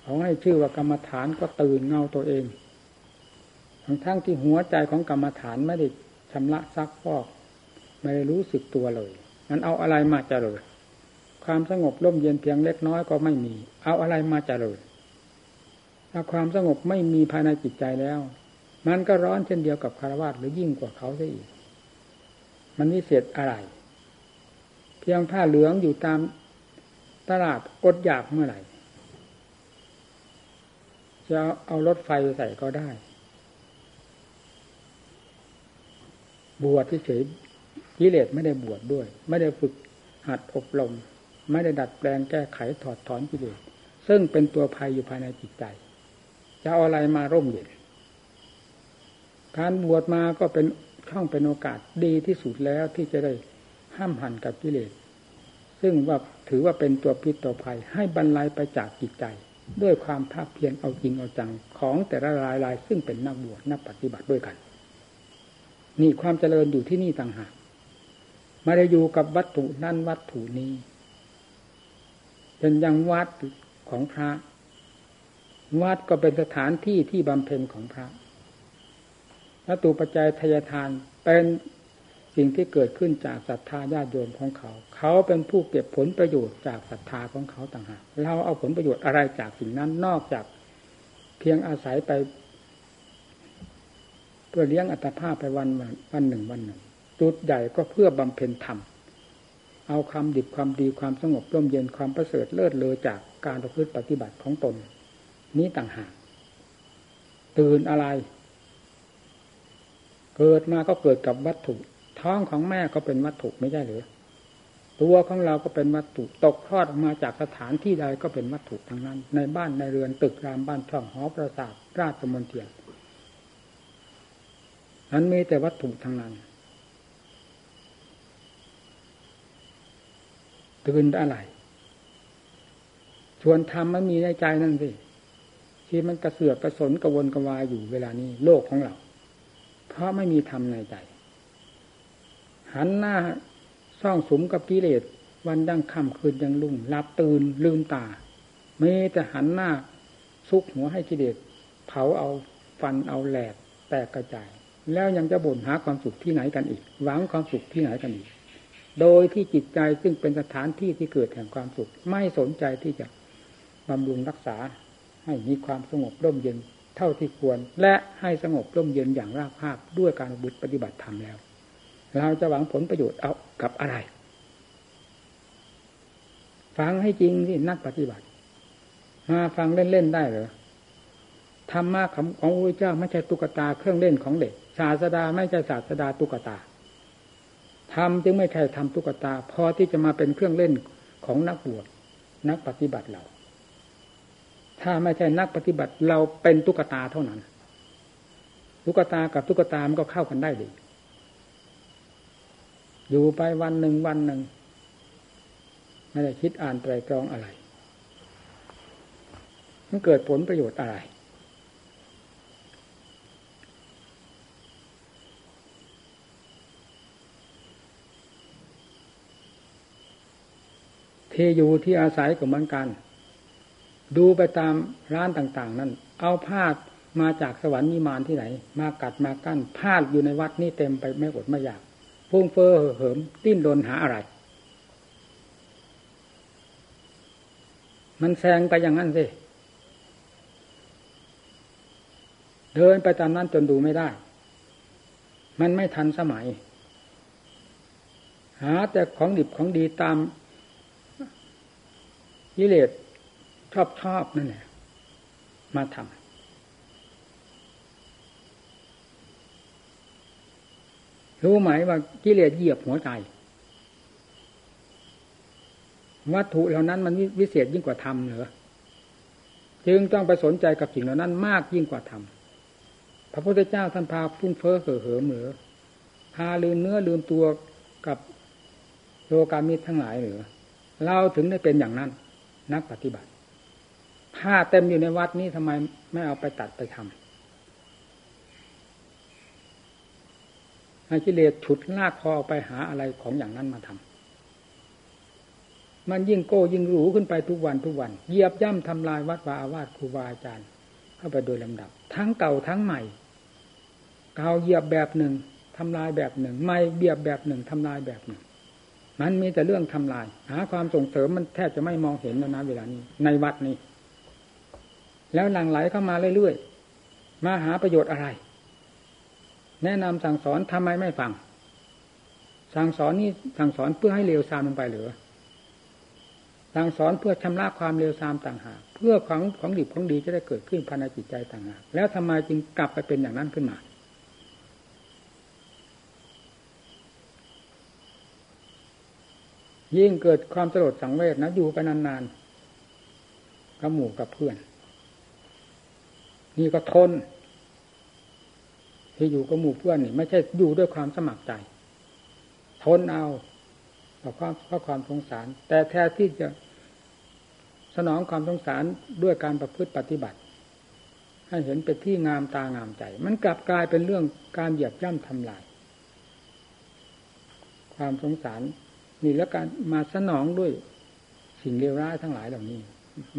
เขาให้ชื่อว่ากรรมฐานก็ตื่นเงาตัวเองทั้งทั้งที่หัวใจของกรรมฐานไม่ได้ชำระซักฟอกไม่ได้รู้สึกตัวเลยมันเอาอะไรมาเจริญความสงบร่มเย็นเพียงเล็กน้อยก็ไม่มี เอาอะไรมาเจริญถ้าความสงบไม่มีภายในจิตใจแล้ว มันก็ร้อนเช่นเดียวกับคารวะหรือยิ่งกว่าเขาซะอีก มันวิเศษอะไร เพียงผ้าเหลืองอยู่ตามตลาดอดอยากเมื่อไหร่ จะเอารถไฟใส่ก็ได้ บวชที่เฉยกิเลสไม่ได้บวชดด้วย ไม่ได้ฝึกหัดอบรมไม่ได้ดัดแปลงแก้ไขถอดถอนกิเลสซึ่งเป็นตัวภัยอยู่ภายในจิตใจ จะเอาอะไรมาร่มเย็น การบวชมาก็เป็นช่องเป็นโอกาสดีที่สุดแล้วที่จะได้ห้ามหันกับกิเลส ซึ่งว่าถือว่าเป็นตัวพิษตัวภัย ให้บรรลัยไปจากจิตใจ ด้วยความภาคเพียรเอาจริงเอาจังของแต่ละรายรายซึ่งเป็นนักบวชนักปฏิบัติด้วยกัน นี่ความเจริญอยู่ที่นี่ต่างหากม่ได้อยู่กับวัตถุนั่นวัตถุนี้เป็นยังวัดของพระ วัดก็เป็นสถานที่ที่บำเพ็ญของพระ วัตถุปัจจัยทายทานเป็นสิ่งที่เกิดขึ้นจากศรัทธาญาติโยมของเขา เขาเป็นผู้เก็บผลประโยชน์จากศรัทธาของเขาต่างหากเราเอาผลประโยชน์อะไรจากสิ่งนั้นนอกจากเพียงอาศัยไปเพื่อเลี้ยงอัตภาพไปวันวันหนึ่งวันหนึ่ง จุดใหญ่ก็เพื่อบำเพ็ญธรรม เอาความดิบความดีความสงบร่มเย็นความประเสริฐเลิศเลอจากการประพฤติปฏิบัติของตน นี้ต่างหาก ตื่นอะไร เกิดมาก็เกิดกับวัตถุ ท้องของแม่ก็เป็นวัตถุไม่ใช่หรือตัวของเราก็เป็นวัตถุตกทอดออกมาจากสถานที่ใดก็เป็นวัตถุทั้งนั้น ในบ้านในเรือนตึกรามบ้านช่องหอประสาทราชมนเทียนนั้นมีแต่วัตถุทั้งนั้นตื่นอะไร ชวนทำมันมีในใจนั่นสิที่มันกระเสือกกระสนกระวนกระวายอยู่เวลานี้ โลกของเรา เพราะไม่มีธรรมในใจ หันหน้าซ่องสมกับกิเลสวันดังค่ำคืนยังลุ่งรับตื่นลืมตาไม่แต่หันหน้าซุกหัวให้กิเลสเผาเอาฟันเอาแหลกแตกกระจาย แล้วยังจะบ่นหาความสุขที่ไหนกันอีก หวังความสุขที่ไหนกันอีก โดยที่จิตใจซึ่งเป็นสถานที่ที่เกิดแห่งความสุข ไม่สนใจที่จะบำรุงรักษาให้มีความสงบร่มเย็น เท่าที่ควร และให้สงบร่มเย็นอย่างราบคาบด้วยการบุตรปฏิบัติธรรมแล้ว เราจะหวังผลประโยชน์เอากับอะไร ฟังให้จริงที่นักปฏิบัติ มาฟังเล่นๆได้เหรอธรรมะของพระเจ้าไม่ใช่ตุ๊กตาเครื่องเล่นของเด็ก ศาสดาไม่ใช่ศาสดาตุ๊กตาธรรมจึงไม่ใช่ทำตุ๊กตา พอที่จะมาเป็นเครื่องเล่นของนักบวชนักปฏิบัติเรา ถ้าไม่ใช่นักปฏิบัติเราเป็นตุ๊กตาเท่านั้น ตุ๊กตากับตุ๊กตามันก็เข้ากันได้ดี อยู่ไปวันหนึ่งวันหนึ่งไม่ได้คิดอ่านไตรตรองอะไร มันเกิดผลประโยชน์อะไร ที่อยู่ที่อาศัยกับมันกัน ดูไปตามร้านต่างๆ นั้นเอาผ้ามาจากสวรรค์นิมานที่ไหน มากัดมากั้นผ้าอยู่ในวัดนี่เต็มไปไม่อดไม่อยากพุ่งเฟอ้อเหิมติ้นโดนหาอะไร มันแซงไปอย่างนั้นสิเดินไปตามนั้นจนดูไม่ได้ มันไม่ทันสมัย หาแต่ของดิบของดีตามยิเลศ ชอบชอบนั่นแหละ มาทำรู้ไหมว่ากิเลสเหยียบหัวใจ วัตถุเหล่านั้นมันวิเศษยิ่งกว่าธรรมเหรอจึงต้องไปสนใจกับสิ่งเหล่านั้นมากยิ่งกว่าธรรมพระพุทธเจ้าท่านพาพุ่งเฟ้อเห่อเหิมเหรือพาลืมเนื้อลืมตัวกับโลกามิตรทั้งหลายเหรือเราถึงได้เป็นอย่างนั้น นักปฏิบัติ ผ้าเต็มอยู่ในวัดนี้ทำไมไม่เอาไปตัดไปทำอากิเลสฉุดลากคอไปหาอะไรของอย่างนั้นมาทำมันยิ่งโก้ยิ่งหรูขึ้นไปทุกวันทุกวันเหยียบย่ำทำลายวัดวาอาวาสครูบาอาจารย์ เข้าไปโดยลำดับ ทั้งเก่าทั้งใหม่ เก่าเหยียบแบบหนึ่งทำลายแบบหนึ่ง ใหม่เบียบแบบหนึ่งทำลายแบบหนึ่งมันมีแต่เรื่องทำลาย หาความส่งเสริมมันแทบจะไม่มองเห็นแล้วนะเวลานี้ ในวัดนี้ แล้วหลั่งไหลเข้ามาเรื่อยๆ มาหาประโยชน์อะไร แนะนำสั่งสอนทำไมไม่ฟัง สั่งสอนนี่สั่งสอนเพื่อให้เลวทรามลงไปหรือ สั่งสอนเพื่อชำระความเลวทรามต่างหาก เพื่อของของดีของดีจะได้เกิดขึ้นภายในจิตใจต่างหาก แล้วทำไมจึงกลับไปเป็นอย่างนั้นขึ้นมายิ่งเกิดความสลดสังเวชนะอยู่ไปนานๆกับหมู่กับเพื่อน นี่ก็ทน ที่อยู่กับหมู่เพื่อนนี่ ไม่ใช่อยู่ด้วยความสมัครใจ ทนเอาเพราะความเพราะความสงสาร แต่แท้ที่จะสนองความสงสารด้วยการประพฤติปฏิบัติ ให้เห็นเป็นที่งามตางามใจ มันกลับกลายเป็นเรื่องการเหยียบย่ำทำลาย ความสงสารนี่แล้วการมาสนองด้วยสิ่งเลวร้ายทั้งหลายเหล่านี้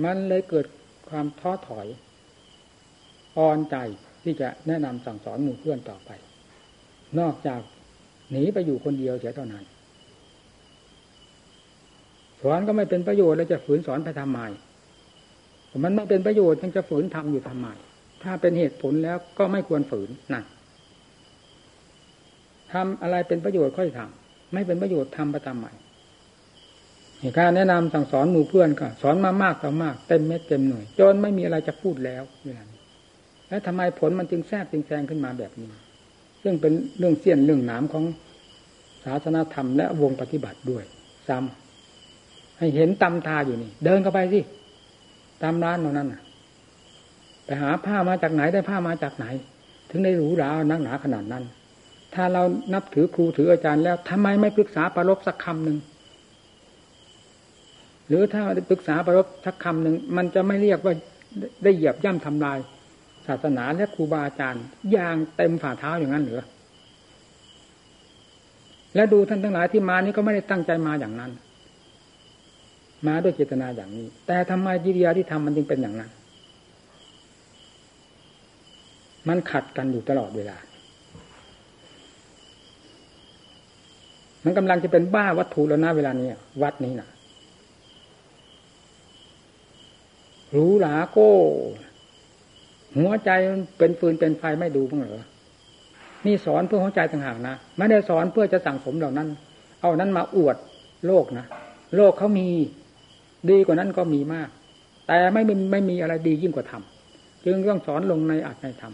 มันเลยเกิดความท้อถอย อ่อนใจที่จะแนะนำสั่งสอนหมู่เพื่อนต่อไป นอกจากหนีไปอยู่คนเดียวเสียเท่านั้น สอนก็ไม่เป็นประโยชน์แล้วจะฝืนสอนไปทำไมมันไม่เป็นประโยชน์ยังจะฝืนทำอยู่ทำไมถ้าเป็นเหตุผลแล้วก็ไม่ควรฝืนนั่นทำอะไรเป็นประโยชน์ค่อยทำไม่เป็นประโยชน์ทำไปทำไมเหตุการแนะนำสั่งสอนหมู่เพื่อนก็ สอนมามากต่อมากเต็มเม็ดเต็มหน่วยจนไม่มีอะไรจะพูดแล้วเวลา แล้วทำไมผลมันจึงแทรกจึงแซงขึ้นมาแบบนี้ ซึ่งเป็นเรื่องเสี้ยนเรื่องหนามของศาสนาธรรมและวงปฏิบัติด้วยศจำให้เห็นตำตาอยู่นี่ เดินเข้าไปสิตามร้านตรงนั้นไปหาผ้ามาจากไหนได้ผ้ามาจากไหน ถึงได้หรูหรานักหนาขนาดนั้น ถ้าเรานับถือครูถืออาจารย์แล้วทำไมไม่ปรึกษาประลบสักคำหนึ่งหรือถ้าปรึกษาประลบสักคำหนึ่งมันจะไม่เรียกว่าได้เหยียบย่ำทำลาย ศาสนาและครูบาอาจารย์อย่างเต็มฝ่าเท้าอย่างนั้นเหรือและดูท่านทั้งหลายที่มานี่ก็ไม่ได้ตั้งใจมาอย่างนั้น มาด้วยเจตนาอย่างนี้ แต่ทำไมกิริยาที่ทำมันจึงเป็นอย่างนั้น มันขัดกันอยู่ตลอดเวลา มันกำลังจะเป็นบ้าวัตถุแล้วนะเวลานี้วัดนี้นะรู้หลาโก้ หัวใจเป็นฟืนเป็นไฟไม่ดูบ้างเหรอนี่สอนเพื่อหัวใจต่างหากนะไม่ได้สอนเพื่อจะสั่งสมเหล่านั้น เอานั้นมาอวดโลกนะโลกเขามีดีกว่านั้นก็มีมาก แต่ไม่มีไม่มีอะไรดียิ่งกว่าธรรมจึงต้องสอนลงในอัตในธรรม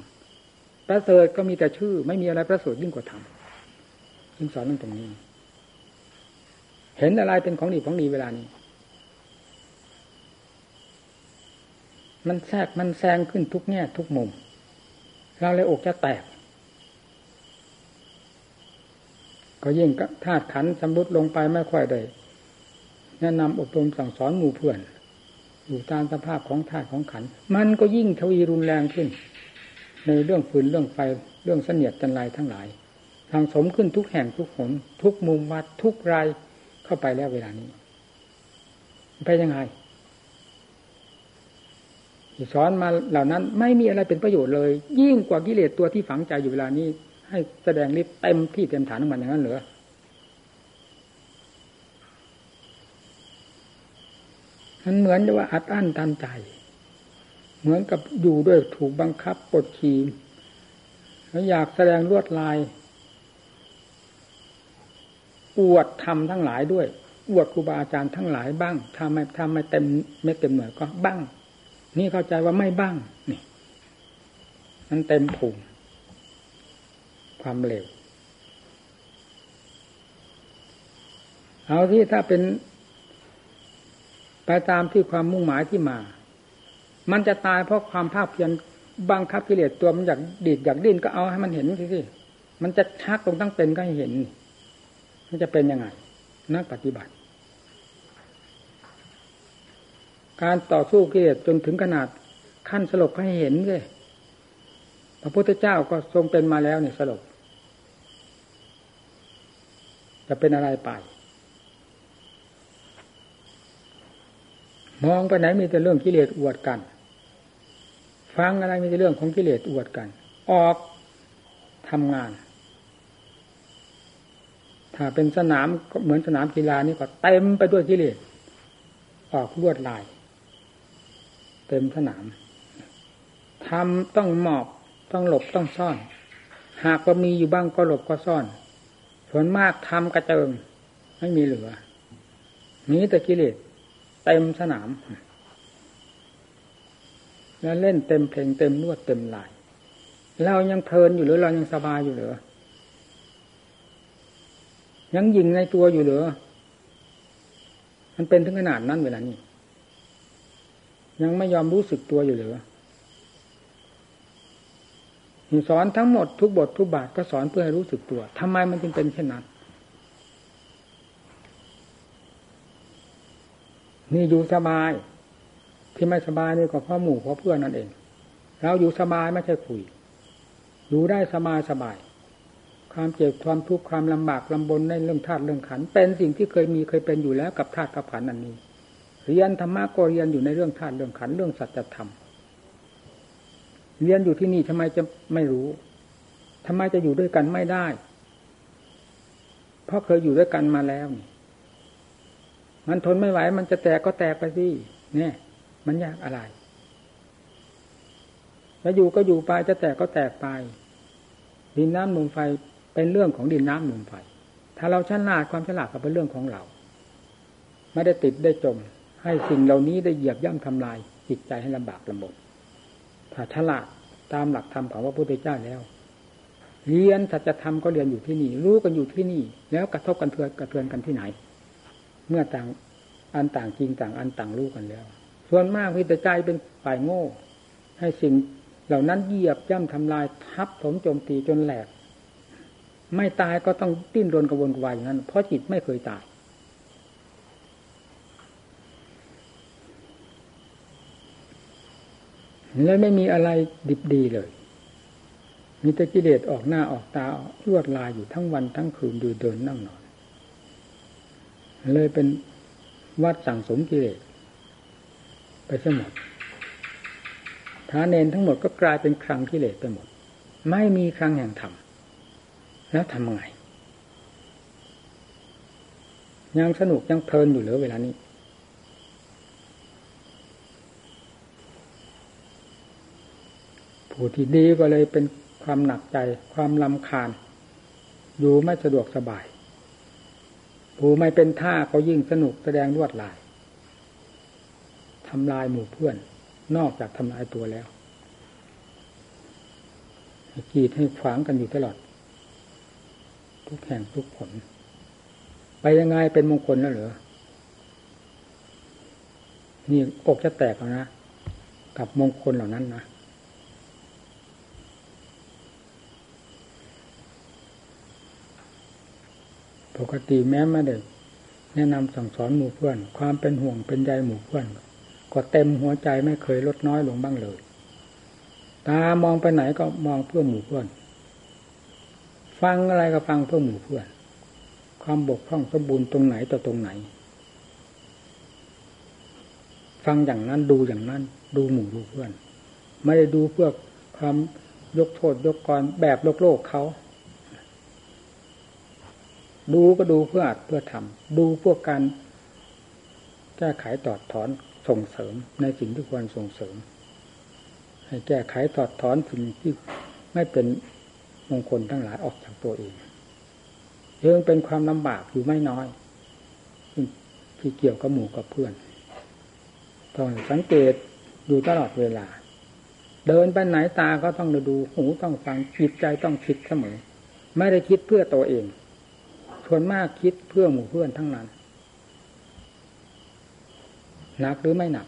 ประเสริฐก็มีแต่ชื่อ ไม่มีอะไรประเสริฐยิ่งกว่าธรรมจึงสอนเรื่องตรงนี้ เห็นอะไรเป็นของดีของดีเวลานี้ มันแทรกมันแซงขึ้นทุกแง่ทุกมุม เราเลยอกจะแตก ก็ยิ่งธาตุขันสำรุดลงไปไม่ค่อยได้แนะนำอบรมสั่งสอนหมู่เพื่อน อยู่ตามสภาพของธาตุของขัน มันก็ยิ่งทวีรุนแรงขึ้น ในเรื่องฟืนเรื่องไฟเรื่องเสนียดจันไรทั้งหลายทางสมขึ้นทุกแห่งทุกหนทุกมุมวัดทุกรายเข้าไปแล้วเวลานี้ไปยังไง สอนมาเหล่านั้นไม่มีอะไรเป็นประโยชน์เลย ยิ่งกว่ากิเลสตัวที่ฝังใจอยู่เวลานี้ ให้แสดงฤทธิ์เต็มที่เต็มฐานของมันอย่างนั้นเหรอมันเหมือนว่าอัดอั้นตันใจ เหมือนกับอยู่ด้วยถูกบังคับปดขี่แล้วอยากแสดงลวดลาย อวดทำทั้งหลายด้วย อวดครูบาอาจารย์ทั้งหลายบ้างถ้าไม่ถ้าไม่เต็มไม่เต็มเหนือก็บ้าง นี่เข้าใจว่าไม่บ้าง นี่ มันเต็มผูมิความเร็ว เอาที่ถ้าเป็น ไปตามที่ความมุ่งหมายที่มา มันจะตายเพราะความภาคเพียรบังคับกิเลสตัวมันอยากดีดอยากดิ้นก็เอาให้มันเห็นสิสิมันจะชักตรงตั้งเป็นก็ให้เห็น มันจะเป็นยังไง นักปฏิบัติ การต่อสู้กิเลสจนถึงขนาดขั้นสลบให้เห็นเลยพระพุทธเจ้าก็ทรงเป็นมาแล้วเนี่ยสลบจะเป็นอะไรไป มองไปไหนมีแต่เรื่องกิเลสอวดกัน ฟังอะไรมีแต่เรื่องของกิเลสอวดกัน ออกทำงาน ถ้าเป็นสนามก็เหมือนสนามกีฬานี่ก็เต็มไปด้วยกิเลสออกลวดลาย เต็มสนามทำต้องหมอบต้องหลบต้องซ่อน หากว่ามีอยู่บ้างก็หลบก็ซ่อน ส่วนมากทำกระเจิง ไม่มีเหลือมีแต่กิเลสเต็มสนาม แล้วเล่นเต็มเพลงเต็มนวดเต็มลาย เรายังเพลินอยู่หรือเรายังสบายอยู่หรือยังยิงในตัวอยู่หรือมันเป็นถึงขนาดนั้นเวลานี้ ยังไม่ยอมรู้สึกตัวอยู่หรือสอนทั้งหมดทุกบททุกบาทก็สอนเพื่อให้รู้สึกตัวทำไมมันจึงเป็นเช่นนั้น นี่อยู่สบาย ที่ไม่สบายนี่ก็เพราะหมู่เพราะเพื่อนนั่นเอง เราอยู่สบายไม่ใช่คุย อยู่ได้สบายสบาย ความเจ็บความทุกข์ความลำบากลำบนในเรื่องธาตุเรื่องขัน เป็นสิ่งที่เคยมีเคยเป็นอยู่แล้วกับธาตุกับขันนันนี้ เรียนธรรมะก็เรียนอยู่ในเรื่องธาตุเรื่องขันเรื่องสัจธรรม เรียนอยู่ที่นี่ทำไมจะไม่รู้ทำไมจะอยู่ด้วยกันไม่ได้ เพราะเคยอยู่ด้วยกันมาแล้วนี่มันทนไม่ไหว มันจะแตกก็แตกไปสิเนี่ย มันยากอะไรจะอยู่ก็อยู่ไปจะแตกก็แตกไป ดินน้ำลมไฟเป็นเรื่องของดินน้ำลมไฟ ถ้าเราฉลาดความฉลาดก็เป็นเรื่องของเรา ไม่ได้ติดได้จม ให้สิ่งเหล่านี้ได้เหยียบย่ำทำลายจิตใจให้ลำบากลำบนถ้าฉลาดตามหลักธรรมของพระพุทธเจ้าแล้ว เรียนสัจธรรมก็เรียนอยู่ที่นี่ รู้กันอยู่ที่นี่ แล้วกระทบกันเทือนกระเทือนกันที่ไหน เมื่อต่างอันต่างจริงต่างอันต่างรู้กันแล้ว ส่วนมากพิจใจเป็นฝ่ายโง่ ให้สิ่งเหล่านั้นเหยียบย่ำทำลายทับถมโจมตีจนแหลก ไม่ตายก็ต้องดิ้นรนกระวนกระวายอย่างนั้น เพราะจิตไม่เคยตาย และไม่มีอะไรดิบดีเลย มีแต่กิเลสออกหน้าออกตาลวดลายอยู่ทั้งวันทั้งคืนดูเดินนั่งนอน เลยเป็นวัดสั่งสมกิเลสไปสมดพระเนนทั้งหมดก็กลายเป็นครังกิเลสไปหมด ไม่มีครังแห่งธรรมแล้วทำไงยังสนุกยังเพลินอยู่เหลือเวลานี้ ผู้ที่ดีก็เลยเป็นความหนักใจ ความลำคาญ อยู่ไม่สะดวกสบาย ผู้ไม่เป็นท่าก็ยิ่งสนุกแสดงลวดลายทำลายหมู่เพื่อน นอกจากทำลายตัวแล้วกีดให้ขวางกันอยู่ตลอด ทุกแห่งทุกผล ไปยังไงเป็นมงคลแล้วเหรอนี่อกจะแตกแล้วนะ กับมงคลเหล่านั้นนะ ปกติแม้ไม่ได้แนะนำสั่งสอนหมู่เพื่อน ความเป็นห่วงเป็นใยหมู่เพื่อน ก็เต็มหัวใจไม่เคยลดน้อยลงบ้างเลย ตามองไปไหนก็มองเพื่อหมู่เพื่อน ฟังอะไรก็ฟังเพื่อหมู่เพื่อน ความบกพร่องสมบูรณ์ตรงไหนต่อตรงไหน ฟังอย่างนั้นดูอย่างนั้น ดูหมู่ดูเพื่อน ไม่ได้ดูเพื่อความยกโทษยกกรแบบโลกโลกเขา ดูก็ดูเพื่ออัดเพื่อทำดูเพื่อการแก้ไขตอดถอนส่งเสริมในสิ่งที่ควรส่งเสริม ให้แก้ไขตอดถอนสิ่งที่ไม่เป็นมงคลทั้งหลายออกจากตัวเองเรื่องเป็นความลำบากอยู่ไม่น้อย ที่เกี่ยวกับหมู่กับเพื่อนต้องสังเกตอยู่ตลอดเวลา เดินไปไหนตาก็ต้องดูหูต้องฟังจิตใจต้องคิดเสมอ ไม่ได้คิดเพื่อตัวเอง ส่วนมากคิดเพื่อหมู่เพื่อนทั้งนั้น หนักหรือไม่หนัก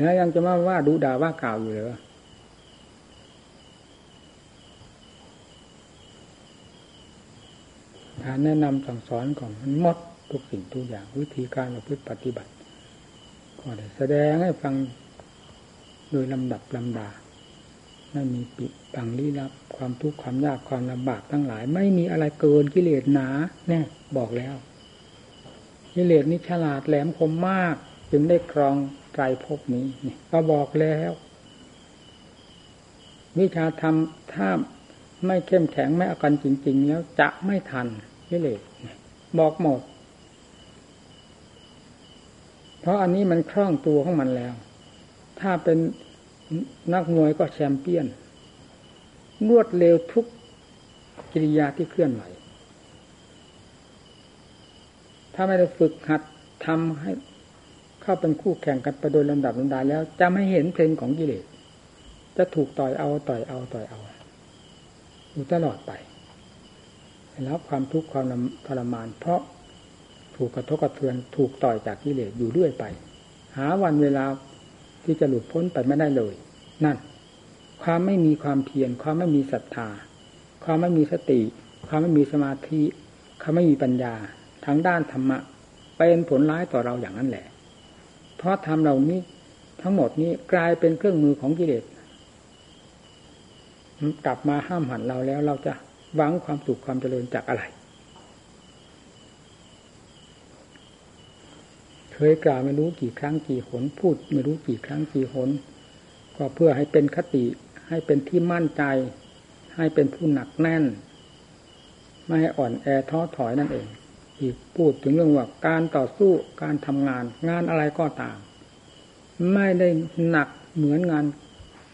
แล้วยังจะมาว่าดูด่าว่ากล่าวอยู่เหรอการแนะนำสั่งสอนของมันมดทุกสิ่งทุกอย่างวิธีการประพฤติปฏิบัติก็ได้แสดงให้ฟังโดยลำดับลำดาไม่มีปิดบังลี้ลับ ความทุกข์ความยากความลำบากทั้งหลาย ไม่มีอะไรเกินกิเลสหนาแน่บอกแล้ว กิเลสนี้ฉลาดแหลมคมมาก จึงได้ครองไตรภพนี้นี่ก็บอกแล้ววิชาธรรมถ้าไม่เข้มแข็งไม่อากันจริง ๆ แล้วจะไม่ทันกิเลสบอกหมด เพราะอันนี้มันคล่องตัวของมันแล้ว ถ้าเป็นนักมวยก็แชมเปี้ยน รวดเร็วทุกกิริยาที่เคลื่อนไหว ถ้าไม่ได้ฝึกหัดทำให้เข้าเป็นคู่แข่งกันไปโดยลำดับลำดาแล้ว จะไม่เห็นเพลงของกิเลส จะถูกต่อยเอาต่อยเอาต่อยเอาอยู่ตลอดไปแล้วความทุกข์ความทรมาน เพราะถูกกระทบกระเทือนถูกต่อยจากกิเลสอยู่เรื่อยไป หาวันเวลาที่จะหลุดพ้นไปไม่ได้เลย นั่น ความไม่มีความเพียรความไม่มีศรัทธา ความไม่มีสติ ความไม่มีสมาธิความไม่มีปัญญาทางด้านธรรมะเป็นผลร้ายต่อเราอย่างนั้นแหละ เพราะทำเหล่านี้ทั้งหมดนี้กลายเป็นเครื่องมือของกิเลสกลับมาห้ามหันเราแล้วเราจะหวังความสุขความเจริญจากอะไร เคยกล่าวไม่รู้กี่ครั้งกี่หนพูด ไม่รู้กี่ครั้งกี่หนก็เพื่อให้เป็นคติ ให้เป็นที่มั่นใจ ให้เป็นผู้หนักแน่น ไม่ให้อ่อนแอท้อถอยนั่นเอง อีกพูดถึงเรื่องว่าการต่อสู้การทำงาน งานอะไรก็ตาม ไม่ได้หนักเหมือนงาน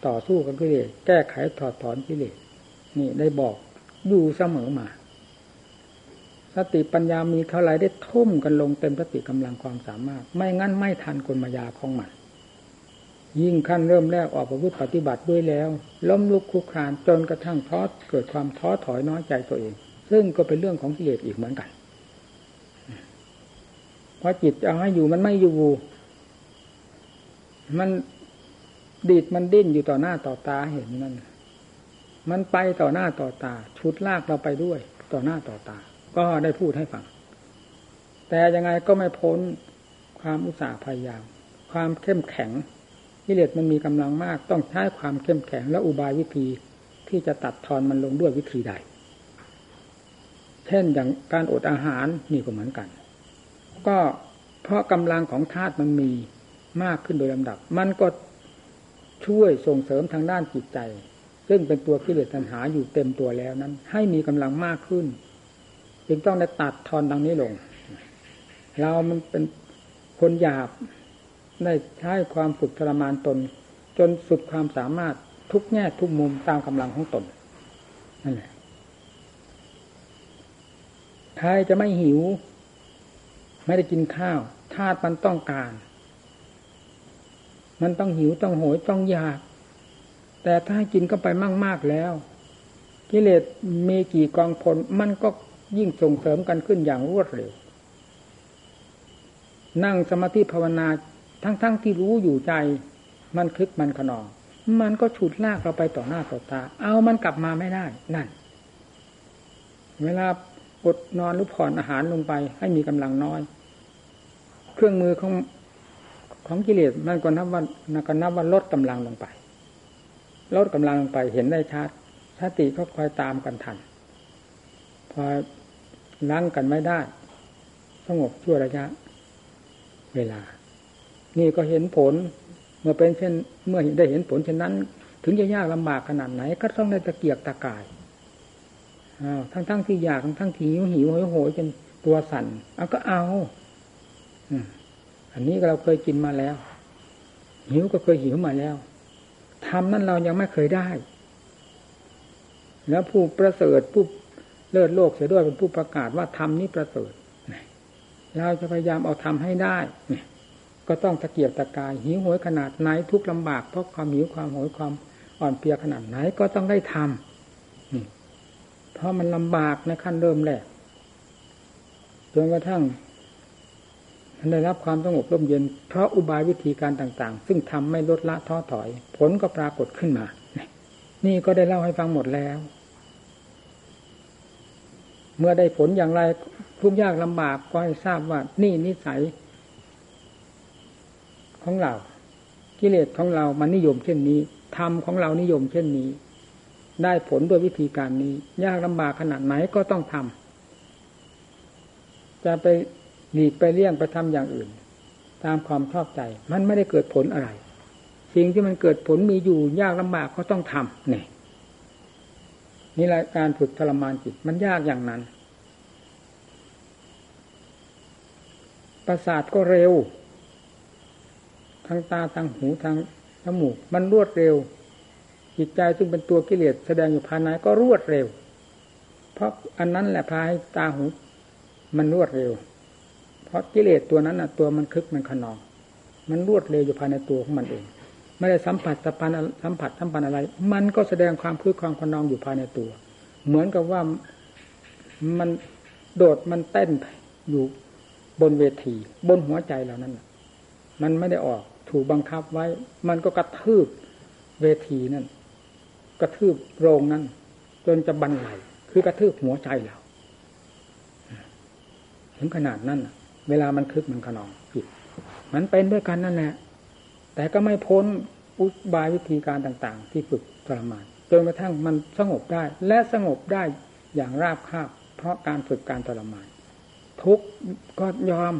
ต่อสู้กับกิเลสแก้ไขถอดถอนกิเลสนี่ได้บอกอยู่เสมอมา สติปัญญามีเท่าไรได้ทุ่มกันลงเต็มสติกำลังความสามารถ ไม่งั้นไม่ทันกลมายาของมัน ยิ่งขั้นเริ่มแรกออกประพฤติปฏิบัติด้วยแล้ว ล้มลุกคุกคานจนกระทั่งท้อเกิดความท้อถอยน้อยใจตัวเอง ซึ่งก็เป็นเรื่องของกิเลสอีกเหมือนกันพอจิตเอาให้อยู่มันไม่อยู่ มันดีดมันดิ้นอยู่ต่อหน้าต่อตาเห็นนั่นมันไปต่อหน้าต่อตา ชุดลากเราไปด้วย ต่อหน้าต่อตา ก็ได้พูดให้ฟัง แต่ยังไงก็ไม่พ้นความอุตสาห์พยายาม ความเข้มแข็ง กิเลสมันมีกำลังมาก ต้องใช้ความเข้มแข็งและอุบายวิธีที่จะตัดทอนมันลงด้วยวิธีใด เช่นอย่างการอดอาหารนี่ก็เหมือนกัน ก็เพราะกำลังของธาตุมันมีมากขึ้นโดยลำดับ มันก็ช่วยส่งเสริมทางด้านจิตใจ ซึ่งเป็นตัวกิเลสตัณหาอยู่เต็มตัวแล้วนั้น ให้มีกำลังมากขึ้น จึงต้องได้ตัดทอนดังนี้ลง เรามันเป็นคนหยาบ ได้ใช้ความฝึกทรมานตน จนสุดความสามารถทุกแง่ทุกมุมตามกำลังของตนนั่นแหละใครจะไม่หิว ไม่ได้กินข้าวธาตุมันต้องการ มันต้องหิวต้องโหยต้องอยาก แต่ถ้ากินก็ไปมาก ๆ แล้ว กิเลสมีกี่กองพลมันก็ยิ่งส่งเสริมกันขึ้นอย่างรวดเร็ว นั่งสมาธิภาวนา ทั้งๆทที่รู้อยู่ใจ มันคึกมันขนอง มันก็ฉุดลากเราไปต่อหน้าต่อตา เอามันกลับมาไม่ได้นั่น เวลาอดนอนหรือผ่อนอาหารลงไป ให้มีกำลังน้อย เครื่องมือของของกิเลสมันก็นับว่านัก็นับว่าลดกำลังลงไป ลดกำลังลงไปเห็นได้ชัดสติก็คอยตามกันทัน พอล้างกันไม่ได้ สงบชั่วระยะ เวลา นี่ก็เห็นผล เมื่อเป็นเช่น เมื่อได้เห็นผลเช่นนั้น ถึงจะยากลำบากขนาดไหน ก็ต้องได้ตะเกียกตะกายทั้งทั้งที่อยากทั้งทั้งที่หิวหิวโหยโหยจนตัวสั่นเอาก็เอาอันนี้เราเคยกินมาแล้ว หิวก็เคยหิวมาแล้วทำนั้นเรายังไม่เคยได้ แล้วผู้ประเสริฐผู้เลิศโลกเสียด้วยเป็นผู้ประกาศว่าทำนี้ประเสริฐเราจะพยายามเอาทำให้ได้เนี่ย ก็ต้องตะเกียบตะกาย หิวโหยขนาดไหนทุกลำบากเพราะความหิวความโหยความอ่อนเพลียขนาดไหนก็ต้องได้ทำนี่เพราะมันลำบากในขั้นเริ่มแรกจนกระทั่งมันได้รับความสงบร่มเย็น เพราะอุบายวิธีการต่าง ๆ ซึ่งทำไม่ลดละท้อถอย ผลก็ปรากฏขึ้นมา นี่ก็ได้เล่าให้ฟังหมดแล้ว เมื่อได้ผลอย่างไรทุกยากลำบากก็ให้ทราบว่านี่นิสัย ของเรา กิเลสของเรามันนิยมเช่นนี้ธรรมของเรานิยมเช่นนี้ ได้ผลด้วยวิธีการนี้ ยากลำบากขนาดไหนก็ต้องทำจะไปหลีกไปเลี่ยงไปทำอย่างอื่น ตามความชอบใจ มันไม่ได้เกิดผลอะไร สิ่งที่มันเกิดผลมีอยู่ยากลำบากก็ต้องทำเนี่ยนี่แหละการฝึกทรมานจิตมันยากอย่างนั้นประสาทก็เร็ว ทางตาทางหูทางจมูก มันรวดเร็ว จิตใจซึ่งเป็นตัวกิเลสแสดงอยู่ภายในก็รวดเร็ว เพราะอันนั้นแหละพาให้ตาหู มันรวดเร็ว เพราะกิเลสตัวนั้นอะตัวมันคึกมันขนอง มันรวดเร็วอยู่ภายในตัวของมันเองไม่ได้สัมผัสสัมพันสัมผัสสัมพันอะไร มันก็แสดงความคึกความขนองอยู่ภายในตัว เหมือนกับว่ามันโดดมันเต้นอยู่บนเวที บนหัวใจเรานั้นมันไม่ได้ออก ถูกบังคับไว้ มันก็กระทืบเวทีนั่น กระทืบโรงนั่นจนจะบันไหลคือกระทืบหัวใจเราถึงขนาดนั้นเวลามันคึกมันขนองผิดมันเป็นด้วยกันนั่นแหละแต่ก็ไม่พ้นอุบายวิธีการต่าง ๆ ที่ฝึกทรมานจนกระทั่งมันสงบได้ และสงบได้อย่างราบคาบ เพราะการฝึกการทรมาน ทุกก็ยอม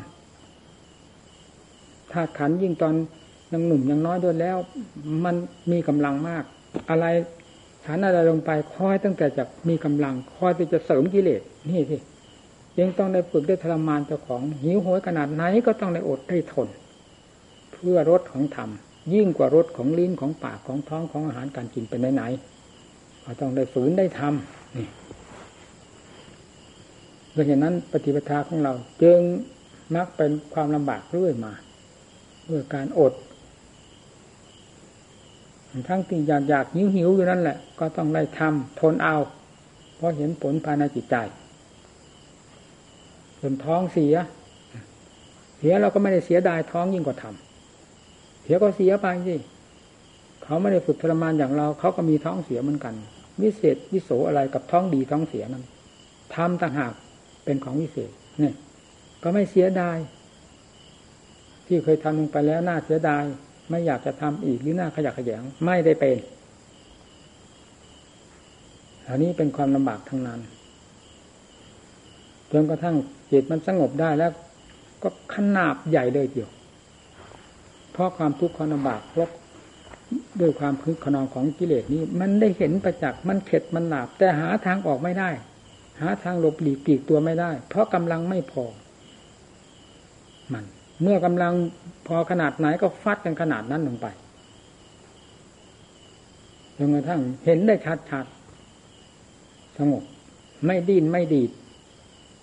ถ้าขันยิ่งตอน ยังหนุ่มยังน้อยด้วยแล้ว มันมีกำลังมาก อะไรฐานอะไรลงไปคอยตั้งแต่จะมีกำลังคอยที่จะเสริมกิเลสนี่สิยังต้องได้ฝึกได้ทรมานเจ้าของ หิวโหยขนาดไหนก็ต้องได้อดได้ทน เพื่อรสของธรรมยิ่งกว่ารสของลิ้นของปากของท้องของอาหารการกินเป็นไหนๆก็ต้องได้ฝืนได้ทำนี่เพราะฉะนั้นปฏิปทาของเราจึงมักเป็นความลำบากเรื่อยมาด้วยการอด ทั้งที่อยากอยากหิวหิวอยู่นั่นแหละ ก็ต้องได้ทำทนเอา เพราะเห็นผลภายในจิตใจจนท้องเสียเเสียเราก็ไม่ได้เสียดายท้องยิ่งกว่าทำเสียก็เสียไปสิเขาไม่ได้ฝึกทรมานอย่างเรา เขาก็มีท้องเสียเหมือนกัน วิเศษวิโสอะไรกับท้องดีท้องเสียนั้นทำต่างหากเป็นของวิเศษเนี่ยก็ไม่เสียดาย ที่เคยทำลงไปแล้วน่าเสียดาย ไม่อยากจะทำอีกหรือหน่าขยักขยงไม่ได้เป็นอันนี้เป็นความลำบากทั้งนั้นจนกระทั่งจิตมันสงบได้แล้ว ก็ขนาบใหญ่เลยเดียวเพราะความทุกข์ความลำบากเพราะด้วยความคึกขนองของกิเลสนี้ มันได้เห็นประจักษ์มันเข็ดมันหลาบ แต่หาทางออกไม่ได้ หาทางหลบหลีกปีกตัวไม่ได้ เพราะกำลังไม่พอ เมื่อกำลังพอขนาดไหนก็ฟัดกันขนาดนั้นลงไปจนกระทั่งเห็นได้ชัดๆสงบ ไม่ดิ้นไม่ดีด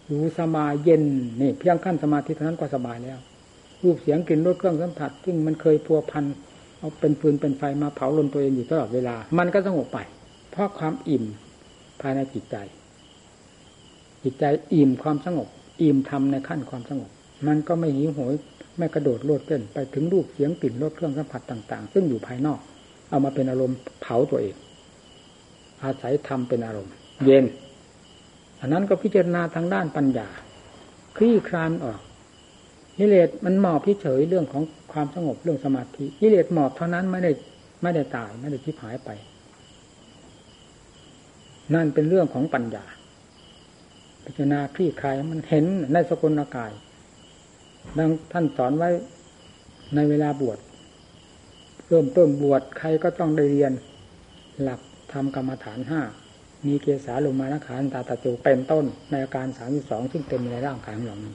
อยู่สบายเย็นนี่เพียงขั้นสมาธิเท่านั้นก็สบายแล้ว รูปเสียงกลิ่นรสเครื่องสัมผัสซึ่งมันเคยพัวพันเอาเป็นฟืนเป็นไฟมาเผาลนตัวเองอยู่ตลอดเวลา มันก็สงบไป เพราะความอิ่มภายในจิตใจ จิตใจอิ่มความสงบ อิ่มทำในขั้นความสงบ มันก็ไม่หิวโหยไม่กระโดดโลดเต้นไปถึงรูปเสียงกลิ่นรสเครื่องสัมผัสต่าง ๆ ซึ่งอยู่ภายนอก เอามาเป็นอารมณ์เผาตัวเอง อาศัยทำเป็นอารมณ์ เย็น อันนั้นก็พิจารณาทางด้านปัญญาคลี่คลานออกกิเลสมันหมอบเฉยเรื่องของความสงบเรื่องสมาธิกิเลสหมอบเท่านั้นไม่ได้ไม่ได้ตายไม่ได้ทิพหายไป นั่นเป็นเรื่องของปัญญาพิจารณาคลี่คลายมันเห็นในสกุลกาย ดังท่านสอนไว้ในเวลาบวชเริ่มต้นบวชใครก็ต้องได้เรียนหลักทำกรรมฐานห้ามีเกสาลงมานะขานตาตาโจเป็นต้นในอาการสามสิบสองซึ่งเต็มในร่างกายของเรานี้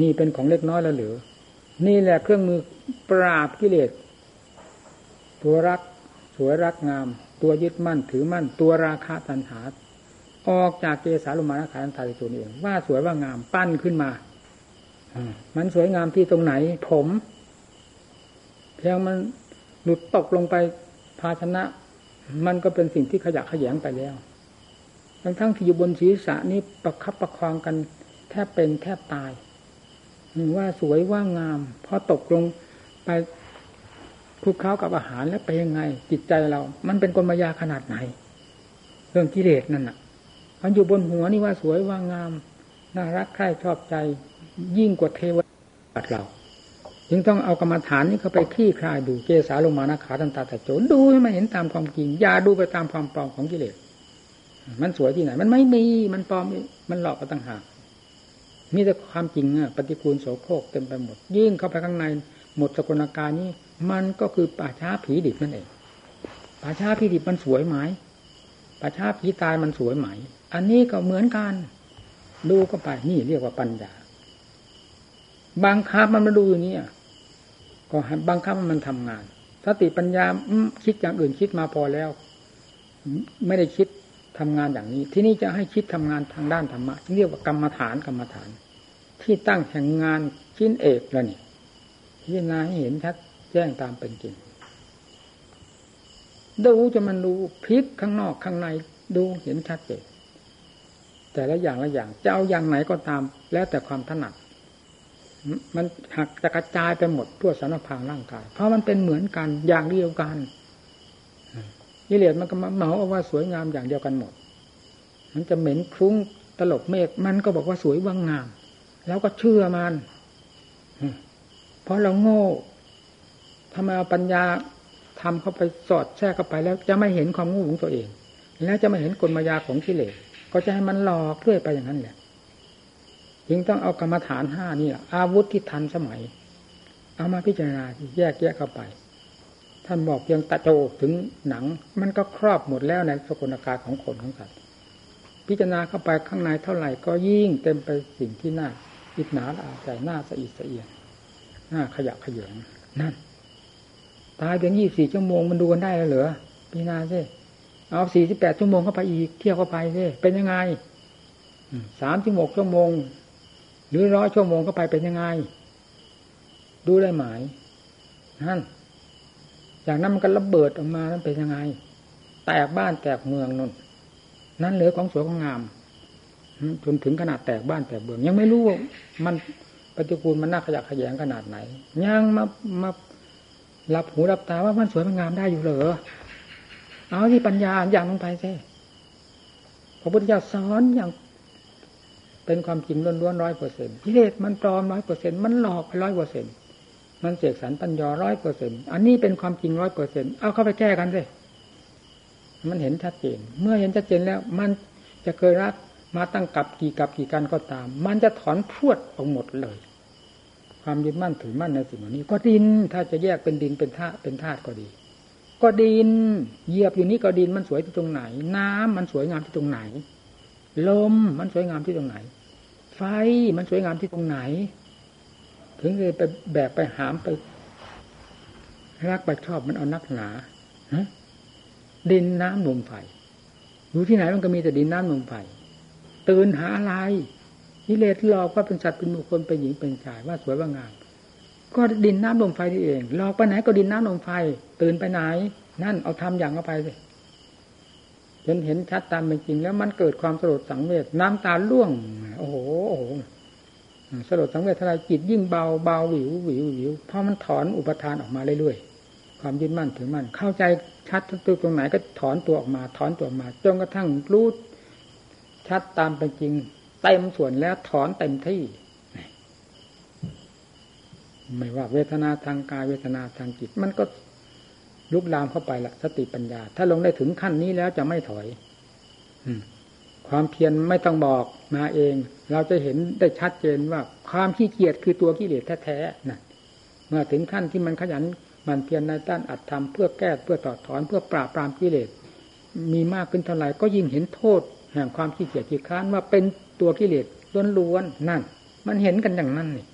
นี่เป็นของเล็กน้อยแล้วหรือ นี่แหละเครื่องมือปราบกิเลส ตัวรัก สวยรักงาม ตัวยึดมั่นถือมั่น ตัวราคะตัณหา ออกจากเกสาลงมานะขาตาตาโจนี่เองว่าสวยว่างามปั้นขึ้นมามันสวยงามที่ตรงไหน ผมเพียงมันหลุดตกลงไปภาชนะ มันก็เป็นสิ่งที่ขยะขยงไปแล้ว ทั้งทั้งที่อยู่บนศีรษะนี้ประคับประคองกัน แทบเป็นแทบตายว่าสวยว่างามพอตกลงไปคลุกเคล้ากับอาหารแล้วไปยังไง จิตใจเรา มันเป็นกลมายาขนาดไหน เรื่องกิเลสนั่นน่ะ มันอยู่บนหัวนี่ว่าสวยว่างาม น่ารักใคร่ชอบใจ ยิ่งกว่าเทวดาเราจึงต้องเอากรรมฐานนี้เข้าไปขี้คลายดูเกสาลงมานาขาตันตาตะโจนดูให้มันเห็นตามความจริงอย่าดูไปตามความปลอมของกิเลสมันสวยที่ไหน มันไม่มีมันปลอมมันหลอกก็ต่างหากมีแต่ความจริงอะปฏิกูลโสโครกเต็มไปหมด ยิ่งเข้าไปข้างในหมดสกุลการนี้ มันก็คือป่าช้าผีดิบนั่นเองป่าช้าผีดิบมันสวยไหมป่าช้าผีตายมันสวยไหม อันนี้ก็เหมือนกัน ดูก็ไป นี่เรียกว่าปัญญาบางคับมันมาดูอย่างนี้ก็บางคับมันทำงาน สติปัญญาคิดอย่างอื่นคิดมาพอแล้ว ไม่ได้คิดทำงานอย่างนี้ ที่นี่จะให้คิดทำงานทางด้านธรรมะเรียกว่ากรรมฐานกรรมฐาน ที่ตั้งแห่งงานชิ้นเอกแล้วนี่พิจารณาให้เห็นชัดแจ้งตามเป็นจริงดูจะมันดูพลิกข้างนอกข้างในดูเห็นชัดเจน แต่ละอย่างละอย่างจะเอาอย่างไหนก็ตาม แล้วแต่ความถนัด มันหักจะกระจายไปหมดทั่วสารพางร่างกาย เพราะมันเป็นเหมือนกันอย่างเดียวกันกิเลสมันก็มาเหมาเอาว่าสวยงามอย่างเดียวกันหมด มันจะเหม็นคลุ้งตลบเมฆมันก็บอกว่าสวยว่างงาม แล้วก็เชื่อมันเพราะเราโง่ทำไมเอาปัญญาทำเข้าไปสอดแทรกเข้าไปแล้ว จะไม่เห็นความโงูของตัวเอง แล้วจะไม่เห็นกลมายาของกิเลส ก็จะให้มันหลอกเรื่อยไปอย่างนั้นแหละจึงต้องเอากรรมฐานห้านี่แหละอาวุธที่ทันสมัย เอามาพิจารณาแยกแยกเข้าไป ท่านบอกเพียงตะโจถึงหนัง มันก็ครอบหมดแล้วในสกุลการของคนของสัตว์พิจารณาเข้าไปข้างในเท่าไหร่ก็ยิ่งเต็มไปสิ่งที่น่าอิจฉาอาใจน่าสะอิดสะเอียนน่าขยะขยงนั่น ตายเพียงยี่สี่ชั่วโมงมันดูกันได้แล้วเหรอพิจารณาสิ เอาสี่สิบแปดชั่วโมงเข้าไปอีก เที่ยวเข้าไปสิเป็นยังไงสามสิบหกชั่วโมง หรือร้อยชั่วโมงเข้าไปเป็นยังไง ดูได้ไหมนั่นอย่างนั้นมันก็ระเบิดออกมานั้นเป็นยังไง แตกบ้านแตกเมืองนนนั่นเหลือของสวยของงามจนถึงขนาดแตกบ้านแตกเบือง ยังไม่รู้ว่ามันปฏิกูลมันน่าขยะขยงขนาดไหนยังมามาหลับหูหลับตาว่ามันสวยมันงามได้อยู่เหรอ เอาที่ปัญญาอย่างลงไปสิพระพุทธเจ้าสอนอย่าง เป็นความจริงล้วนๆร้อยเปอร์เซ็นต์กิเลสมันปลอมร้อยเปอร์เซ็นต์มันหลอกไปร้อยเปอร์เซ็นต์มันเสกสรรปัญญาร้อยเปอร์เซ็นต์อันนี้เป็นความจริงร้อยเปอร์เซ็นต์เอาเข้าไปแก้กันสิมันเห็นชัดเจน เมื่อเห็นชัดเจนแล้ว มันจะเคยรักมาตั้งกับกี่กับกี่กันก็ตาม มันจะถอนพรวดออกหมดเลย ความยึดมั่นถือมั่นในสิ่งเหล่านี้ ก็ดินถ้าจะแยกเป็นดินเป็นธาตุเป็นธาตุก็ดี ก็ดิน เหยียบอยู่นี้ก็ดินมันสวยที่ตรงไหน น้ำมันสวยงามที่ตรงไหน ลมมันสวยงามที่ตรงไหน ไฟมันสวยงามที่ตรงไหน ถึงเลยไปแบกไปหามไปรักไปชอบมันเอานักหนาดินน้ำลมไฟอยู่ที่ไหนมันก็มีแต่ดินน้ำลมไฟตื่นหาอะไรกิเลสหลอกว่าเป็นสัตว์เป็นบุคคลเป็นหญิงเป็นชายว่าสวยว่างาม ก็ดินน้ำลมไฟนี่เองหลอกไปไหนก็ดินน้ำลมไฟ ตื่นไปไหน นั่นเอาทำอย่างเข้าไปสิจนเห็นชัดตามเป็นจริง แล้วมันเกิดความสลดสังเวชน้ำตาล่วง โอ้โหโอ้โหสลดสังเวชทลายจิตยิ่งเบาเบาหวิวหวิวหวิวเพราะมันถอนอุปทานออกมาเรื่อยๆความยึดมั่นถือมั่นเข้าใจชัดตัวตรงไหนก็ถอนตัวออกมา ถอนตัวออกมาจนกระทั่งรู้ชัดตามเป็นจริงเต็มส่วนแล้วถอนเต็มที่ ไม่ว่าเวทนาทางกายเวทนาทางจิต มันก็ลุกลามเข้าไปละสติปัญญา ถ้าลงได้ถึงขั้นนี้แล้วจะไม่ถอยความเพียรไม่ต้องบอกมาเอง เราจะเห็นได้ชัดเจนว่า ความขี้เกียจคือตัวกิเลสแท้ๆนะเมื่อถึงขั้นที่มันขยันมันเพียรในด้านอัดทำเพื่อแก้เพื่อต่อถอนเพื่อปราบปรามกิเลสมีมากขึ้นเท่าไหร่ก็ยิ่งเห็นโทษแห่งความขี้เกียจขี้ค้านว่าเป็นตัวกิเลสล้วนๆนั่น มันเห็นกันอย่างนั้นนี่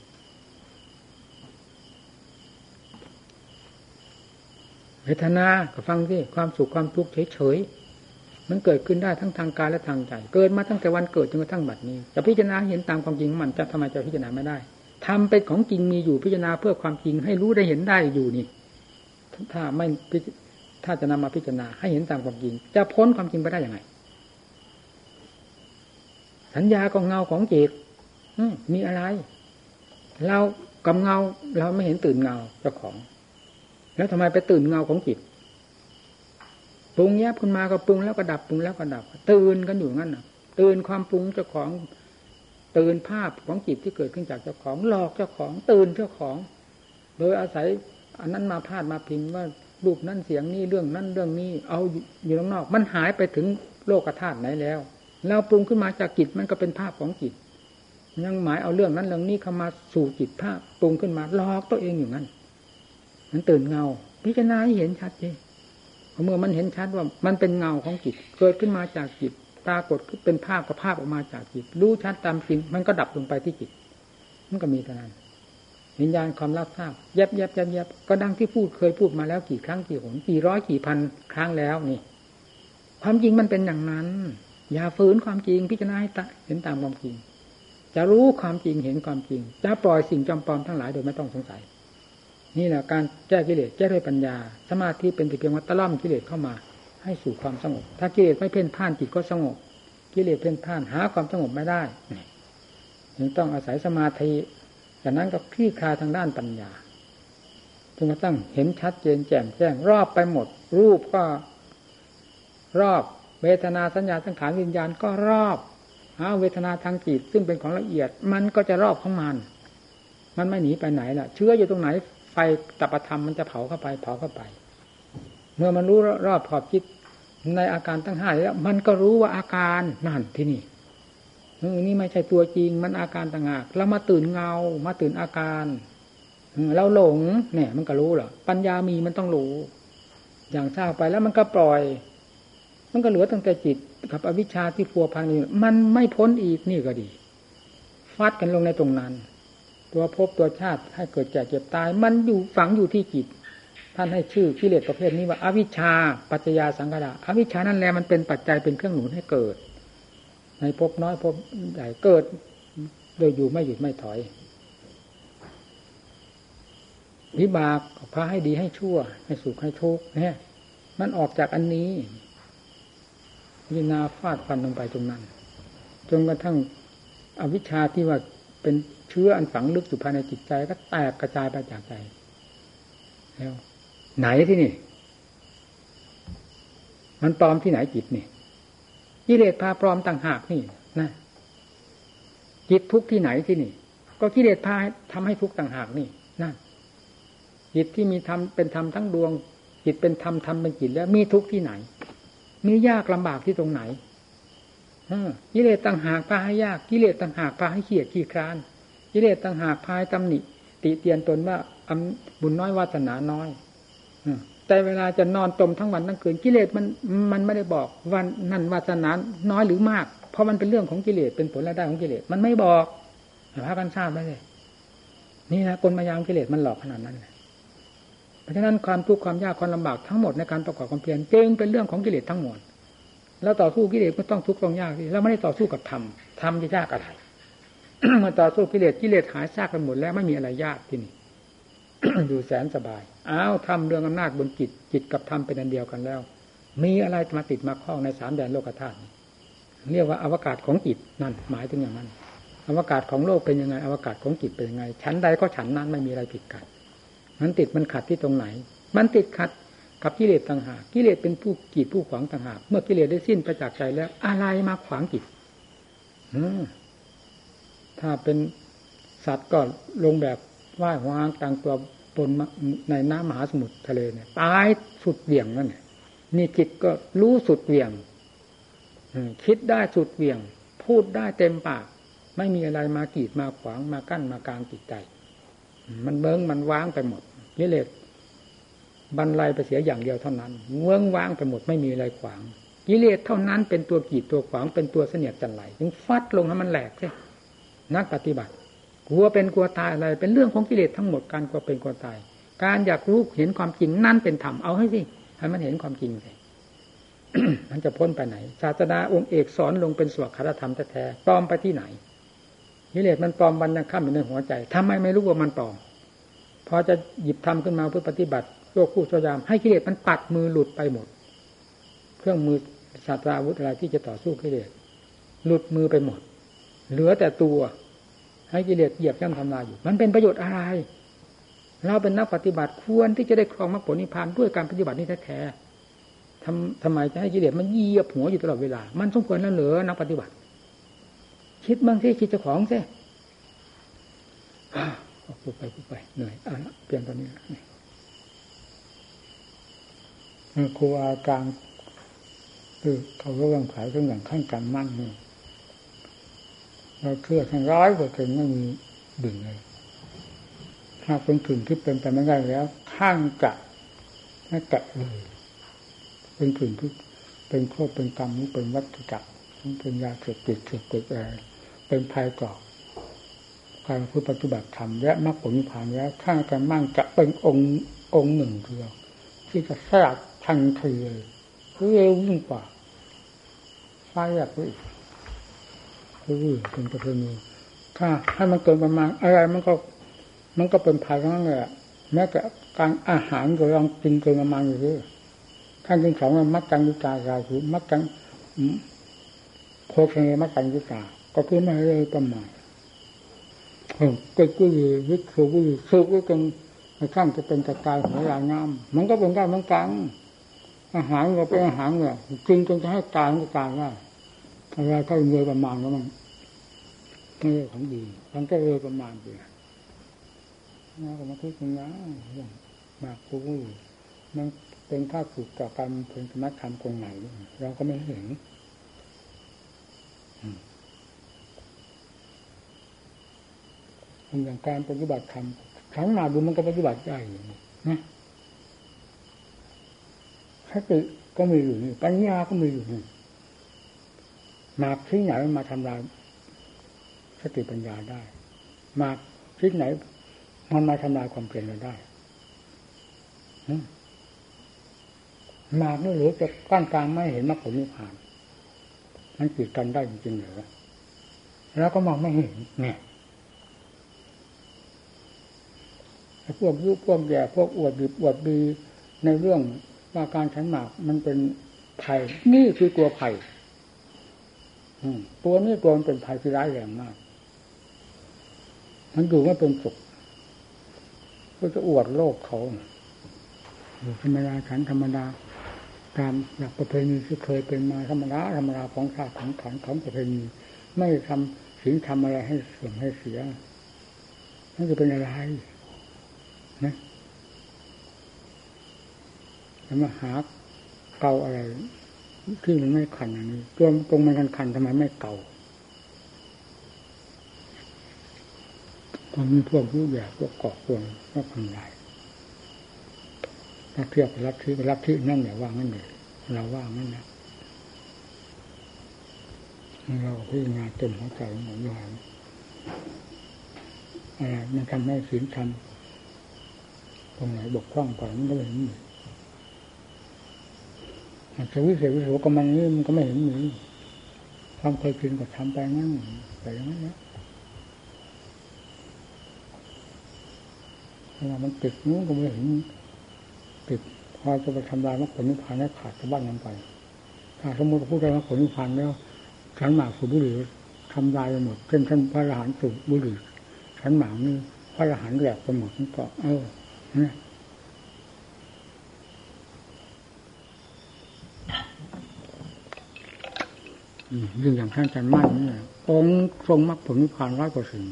เวทนาก็ฟังสิความสุขความทุกข์เฉยๆมันเกิดขึ้นได้ทั้งทางกายและทางใจ เกิดมาตั้งแต่วันเกิดจนกระทั่งบัดนี้จะพิจารณาเห็นตามความจริงมันจะทำไมจะพิจารณาไม่ได้ทำเป็นของจริงมีอยู่พิจารณาเพื่อความจริงให้รู้ได้เห็นได้อยู่นี่ ถ้าไม่ถ้าจะนำมาพิจารณาให้เห็นตามความจริง จะพ้นความจริงไปได้อยังไง สัญญาของเงาของจิตมีอะไร เรากับเงาเราไม่เห็นตื่นเงาเจ้าของ แล้วทำไมไปตื่นเงาของจิตปรุงแยบขึ้นมาก็ปรุงแล้วก็ดับปรุงแล้วก็ดับ ตื่นกันอยู่งั้นน่ะ ตื่นความปรุงเจ้าของตื่นภาพของจิตที่เกิดขึ้นจากเจ้าของหลอกเจ้าของตื่นเจ้าของ โดยอาศัยอันนั้นมาพาดมาพิงว่ารูปนั่นเสียงนี่เรื่องนั่นเรื่องนี้ เอาอยู่ข้างนอก มันหายไปถึงโลกธาตุไหนแล้วเราปรุงขึ้นมาจากจิตมันก็เป็นภาพของจิตยังหมายเอาเรื่องนั้นเรื่องนี้เข้ามาสู่จิตภาพปรุงขึ้นมาหลอกตัวเองอยู่นั้น มันตื่นเงา พิจารณาให้เห็นชัดเจนเมื่อมันเห็นชัดว่ามันเป็นเงาของจิต เกิดขึ้นมาจากจิต ปรากฏเป็นภาพกับภาพออกมาจากจิต รู้ชัดตามจริง มันก็ดับลงไปที่จิต มันก็มีเท่านั้นวิญญาณความรับทราบแยบแยบแยบแยบก็ดังที่พูดเคยพูดมาแล้วกี่ครั้งกี่หนกี่ร้อยกี่พันครั้งแล้วนี่ความจริงมันเป็นอย่างนั้น อย่าฝืนความจริงพิจารณาให้เห็นตามความจริง จะรู้ความจริงเห็นความจริง จะปล่อยสิ่งจำปลอมทั้งหลายโดยไม่ต้องสงสัย นี่แหละการแก้กิเลสแก้ด้วยปัญญา สมาธิเป็นเพียงวัตล่อมกิเลสเข้ามา ให้สู่ความสงบ ถ้ากิเลสไม่เพ่นพ่านจิตก็สงบ กิเลสเพ่นพ่านหาความสงบไม่ได้จึงต้องอาศัยสมาธิจากนั้นก็คลี่คลายทางด้านปัญญาจนกระทั่งเห็นชัดเจนแจ่มแจ้ง รอบไปหมด รูปก็รอบเวทนาสัญญาสังขารวิญญาณก็รอบหาเวทนาทางจิตซึ่งเป็นของละเอียด มันก็จะรอบของมัน มันไม่หนีไปไหนล่ะ เชื้ออยู่ตรงไหน ฟตัปธรรมมันจะเผาเข้าไป เผาเข้าไป เมื่อมันรู้รอบขอบจิตในอาการตั้งห้าแล้ว มันก็รู้ว่าอาการนั่นที่นี่นี่ไม่ใช่ตัวจริงมันอาการต่างหากเรามาตื่นเงา มาตื่นอาการเราหลงเนี่ย มันก็รู้เหรอปัญญามีมันต้องรู้ อย่างเศร้าไปแล้วมันก็ปล่อย มันก็เหลือตั้งแต่จิตกับอวิชชาที่พัวพันอยู่มันไม่พ้นอีกนี่ก็ดีฟาดกันลงในตรงนั้น ตัวภพตัวชาติให้เกิดแก่เจ็บตาย มันอยู่ฝังอยู่ที่จิต ท่านให้ชื่อกิเลสประเภทนี้ว่าอาวิชชา ปัจจยาสังกาอวิชชานั่นแหละมันเป็นปัจจัยเป็นเครื่องหนุนให้เกิด ในภพน้อยภพใหญ่เกิด โดยอยู่ไม่หยุดไม่ถอย วิบากพาให้ดีให้ชั่ว ให้สุขให้ทุกข์เนี่ยมันออกจากอันนี้พิจารณาฟาดฟันลงไปตรงนั้นจนกระทั่งอวิชชาที่ว่าเป็น เชื้ออันฝังลึกอยู่ภายในจิตใจก็แตกกระจายไปจากใจ แล้ว ไหนที่นี่ มันปลอมที่ไหนจิตนี่กิเลสพาปลอมต่างหากนี่นะจิตทุกที่ไหนที่นี่ ก็กิเลสพาทำให้ทุกต่างหากนี่นั่นจิตที่มีธรรมเป็นธรรมทั้งดวง จิตเป็นธรรมธรรมเป็นจิตแล้ว มีทุกที่ไหน มียากลำบากที่ตรงไหนกิเลสต่างหากพาให้ยากกิเลสต่างหากพาให้เขียดขี้คร้าน กิเลสต่างหากพาให้ตำหนิติเตียนตนว่าบุญน้อยวาสนาน้อยแต่เวลาจะนอนตมทั้งวันทั้งคืนกิเลสมันมันไม่ได้บอกวันนั่นวาสนาน้อยหรือมาก เพราะมันเป็นเรื่องของกิเลสเป็นผลรายได้ของกิเลสมันไม่บอกพระกันทราบไหมเลยนี่นะกลมายามกิเลสมันหลอกขนาดนั้นเลยเพราะฉะนั้นความทุกข์ความยากความลำบากทั้งหมดในการประกอบความเพียรจึงเป็นเรื่องของกิเลสทั้งหมดแล้วต่อสู้กิเลสก็ต้องทุกข์ต้องยากที่เราไม่ได้ต่อสู้กับธรรมธรรมจะยากอะไร เมื่อต่อสู้กิเลสกิเลสหายซากกันหมดแล้วไม่มีอะไรยากที่นี่อยู่แสนสบายอ้าวทำเรื่องอำนาจบนจิตจิตกับธรรมเป็นอันเดียวกันแล้ว มีอะไรมาติดมาคล้องในสามแดนโลกธาตุเรียกว่าอวกาศของจิตนั่น หมายถึงอย่างนั้น อวกาศของโลกเป็นยังไง อวกาศของจิตเป็นยังไง ชั้นใดก็ชั้นนั้นไม่มีอะไรผิดกันมันติดมันขัดที่ตรงไหน มันติดขัดกับกิเลสต่างหากกิเลสเป็นผู้กีดผู้ขวางต่างหากเมื่อกิเลสได้สิ้นไปจากใจแล้ว อะไรมาขวางจิต ถ้าเป็นสัตว์ก็ลงแบบว่ายหัวหางต่างตัวปนในน้ำมหาสมุทรทะเลเนี่ยตายสุดเบี่ยงนั่นเนี่ยนี่จิตก็รู้สุดเบี่ยงคิดได้สุดเบี่ยง พูดได้เต็มปาก ไม่มีอะไรมากีดมาขวางมากั้นมากลางจิตใจ มันเบิ้งมันว้างไปหมดกิเลสบรรลัยไปเสียอย่างเดียวเท่านั้นเมืองว้างไปหมดไม่มีอะไรขวางกิเลสเท่านั้นเป็นตัวกีดตัวขวางเป็นตัวเสนียดจันไหลยังฟัดลงให้มันแหลกใช่ นักปฏิบัติ กลัวเป็นกลัวตายอะไร เป็นเรื่องของกิเลสทั้งหมดการกลัวเป็นกลัวตาย การอยากรู้เห็นความจริงนั่นเป็นธรรมเอาให้สิให้มันเห็นความจริงสิมันจะพ้นไปไหน ศาสดาองค์เอกสอนลงเป็นสวดคารธรรมแท้ๆปลอมไปที่ไหนกิเลสมันปลอมวันยังข้ามอยู่ในหัวใจทำไมไม่รู้ว่ามันปลอมพอจะหยิบทำขึ้นมาเพื่อปฏิบัติโลกคู่ชยาม ให้กิเลสมันปัดมือหลุดไปหมด เครื่องมือศาสตราวุธอะไรที่จะต่อสู้กิเลสหลุดมือไปหมด เหลือแต่ตัว ให้กิเลสเหยียบย่ำทำลายอยู่ มันเป็นประโยชน์อะไร เราเป็นนักปฏิบัติควรที่จะได้ครองมรรคผลนิพพานด้วยการปฏิบัตินี้แท้ๆทำทำไมจะให้กิเลสมันเหยียบหัวอยู่ตลอดเวลา มันสมควรแล้วเหรอนักปฏิบัติ คิดบ้างสิคิดเจ้าของสิพูดไปพูดไปเหนื่อยอะเปลี่ยนตอนนี้ครูอาการคือเขาเรื่องขายเครื่องอย่างขั้นการมั่นนี่ เราเชื่อทั้งร้อยเปอร์เซ็นต์ไม่มีดึงเลยถ้าเป็นถึงที่เป็นไปไม่ได้แล้ว ข้างกะไม่กะเลยเป็นถึงที่เป็นโทษเป็นกรรมเป็นวัฏจักรเป็นยาเสพติดเสพติดอะไรเป็นภัยก่อการพูดปฏิบัติธรรมและมรรคผลนิพพานแล้วข้างกันมั่งจะเป็นองค์องค์หนึ่งเดียวที่จะแทรกทันทีเลยเร็วยิ่งกว่าไฟอยากอีก คือเป็นประเพณีถ้าให้มันเกินประมาณอะไรมันก็ มันก็เป็นภัยทั้งนั้นเลยแม้แต่การอาหารก็ลองกินเกินประมาณอยู่ด้วยขั้นที่สองมันมักจังยุตาราคือมักจังโคเงมักจังยุตาก็คือไม่เลยประมาณก็คือวิคือวิคือวิกันข้างจะเป็นกระจายหัวลายงามมันก็เป็นได้เหมือนกันอาหารก็เป็นอาหารเนี่ยกินจนจะให้ตายก็ตายได้ อะไรก็เงยประมาณก็มันไม่ใช่ของดีมันก็เงยประมาณไปน่าก็มาคิดอย่างนี้อย่างมากผู้มันเป็นข้าศึกต่อการเพ็นสมัติธรรมตรงไหน เราก็ไม่เห็นอย่างการปฏิบัติธรรมครั้งหนาดูมันก็ปฏิบัติได้นะสติก็มีอยู่นี่ปัญญาก็มีอยู่นี่ มาที่ไหนมาทำลายสติปัญญาได้ มาที่ไหน มันมาทำลายความเปลี่ยนเราได้มาไม่หรือจะก้านกลางไม่เห็นมรรคผลนิพพานมันปิดกันได้จริงๆเหรอแล้วก็มองไม่เห็นเนี่ยพวกยุพวกแย่พวกอวดดีอวดดีในเรื่องว่าการฉันหมากมันเป็นภัยนี่คือตัวภัย ตัวนี้ตัวมันเป็นภัยที่ร้ายแรงมาก มันอยู่ไม่เป็นสุขก็จะอวดโลกเขาธรรมดาฉันธรรมดา ตามหลักประเพณีที่เคยเป็นมาธรรมดาธรรมดาของชาติของขันของประเพณี ไม่ทำสิ่งทำอะไรให้เสื่อมให้เสียนั่นจะเป็นอะไรนะแล้วมาหาเกาอะไร ที่มันไม่ขันอย่างนี้ตัวตรงมันคันคันทำไมไม่เก่าตอนมีพวกยุแบบพวกเกาะพวงพวกทำลายถ้าเทียบรับที่รับที่นั่นอย่าว่างั้นเลยเราว่างั้นนะเราพิจารณาเต็มหัวใจของหมอยอนอะไรมันทำให้ศีลทำตรงไหนบกพร่องไปมันก็เลยนี่ มีสวิเศษวิโสกำลังนี้มันก็ไม่เห็นมีความเคยชินก็ทำไปงั้นไปอย่างนั้นนะเวลามันติดนู้นก็ไม่เห็นติดพอจะไปทำลายมรรคผลนิพพานให้ขาดจากบ้านนั้นไปถ้าสมมติพูดได้มรรคผลนิพพานแล้วขันหมากสูบบุหรี่ทำลายไปหมดเช่นท่านพระอรหันต์สูบบุหรี่ขันหมากนี่พระอรหันต์แหลกไปหมดนั่ก็เออเนี่ย ยิ่งอย่างท่านอาจารย์มั่นนี่องค์ทรงมรรคผลนิพพานร้อยกว่าสิ่ง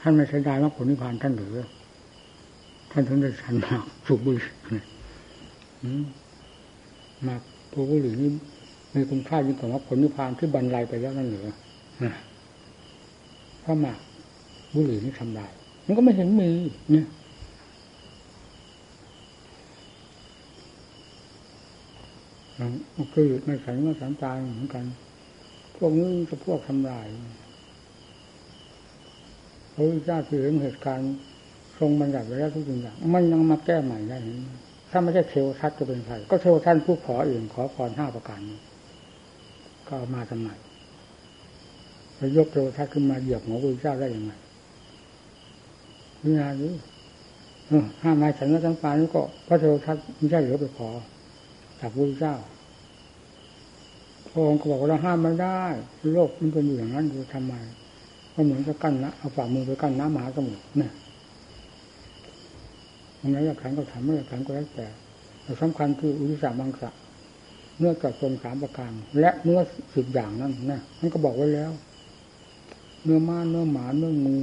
ท่านไม่ใช้ได้มรรคผลนิพพานท่านหรือท่านถึงได้ฉันมากสูบบุหรี่มากตัวบุหรี่นี่มีคุณค่ายิ่งกว่ามรรคผลนิพพานที่บรรลัยไปแล้วนั่นหรือเพราะมาบุหรี่นี่ทำลาย มันก็ไม่เห็นมีเนี่ย คือไม่ใส่เมื่อสามตายเหมือนกัน พวกนี้จะพวกทำลายพระพุทธเจ้าคือเห็นเหตุการณ์ทรงบัญญัติไว้แล้วทุกอย่าง มันยังมาแก้ใหม่ได้ถ้าไม่ใช่เทวทัตจะเป็นใครก็เทวท่านผู้ขออื่นขอพรห้าประการนี้ก็เอามาทำไมไปยกเทวทัตขึ้นมาเหยียบหัวพระพุทธเจ้าได้ยังไงนี่นาดูห้ามมาฉันแล้วทั้งปานี่ก็พระเทวทัตไม่ใช่เหลือไปขอ จากพระเจ้าพระองค์ก็บอกว่าเราห้ามไม่ได้ โลกมันเป็นอยู่อย่างนั้นจะทำไมก็เหมือนกับกั้นนะเอาฝ่ามือไปกั้นน้ำมหาสมุทรเนี่ยยังไงอยากขันก็ทำไม่อยากขันก็แล้วแต่แต่สำคัญคืออุติสามังสะเนื้อกับตรงสามประการ และเนื้อสิบอย่างนั้นนะมันก็บอกไว้แล้ว เนื้อม้าเนื้อหมาเนื้องู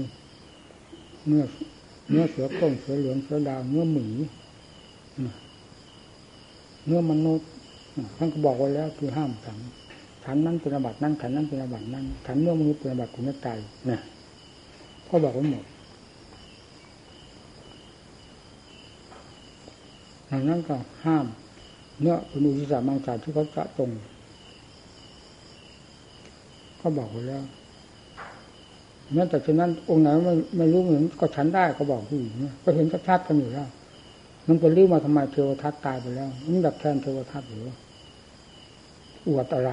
เนื้อเนื้อเสือโคร่งเสือเหลืองเสือดาวเนื้อหมี เนื้อมนุษย์ท่านก็บอกไว้แล้วคือห้ามฉันฉันนั้นเป็นอบัตินั้นฉันนั้นเป็นอบัตินั้นฉันเนื้อมนุษย์เป็นอบัติคุณใจเนี่ยก็บอกไว้หมดดังนั้นก็ห้ามเนื้อเป็นอุจิสามังสาที่เขาจะตรงก็บอกไว้แล้วแม้แต่ฉะนั้นองค์ไหนไม่ไม่รู้เหมือนก็ฉันได้ก็บอกผู้หญิงก็เห็นชัดๆกันอยู่แล้ว มันไปลื้มาทำไมเทวทัตตายไปแล้วมันดับแทนเทวทัตหรืออวดอะไร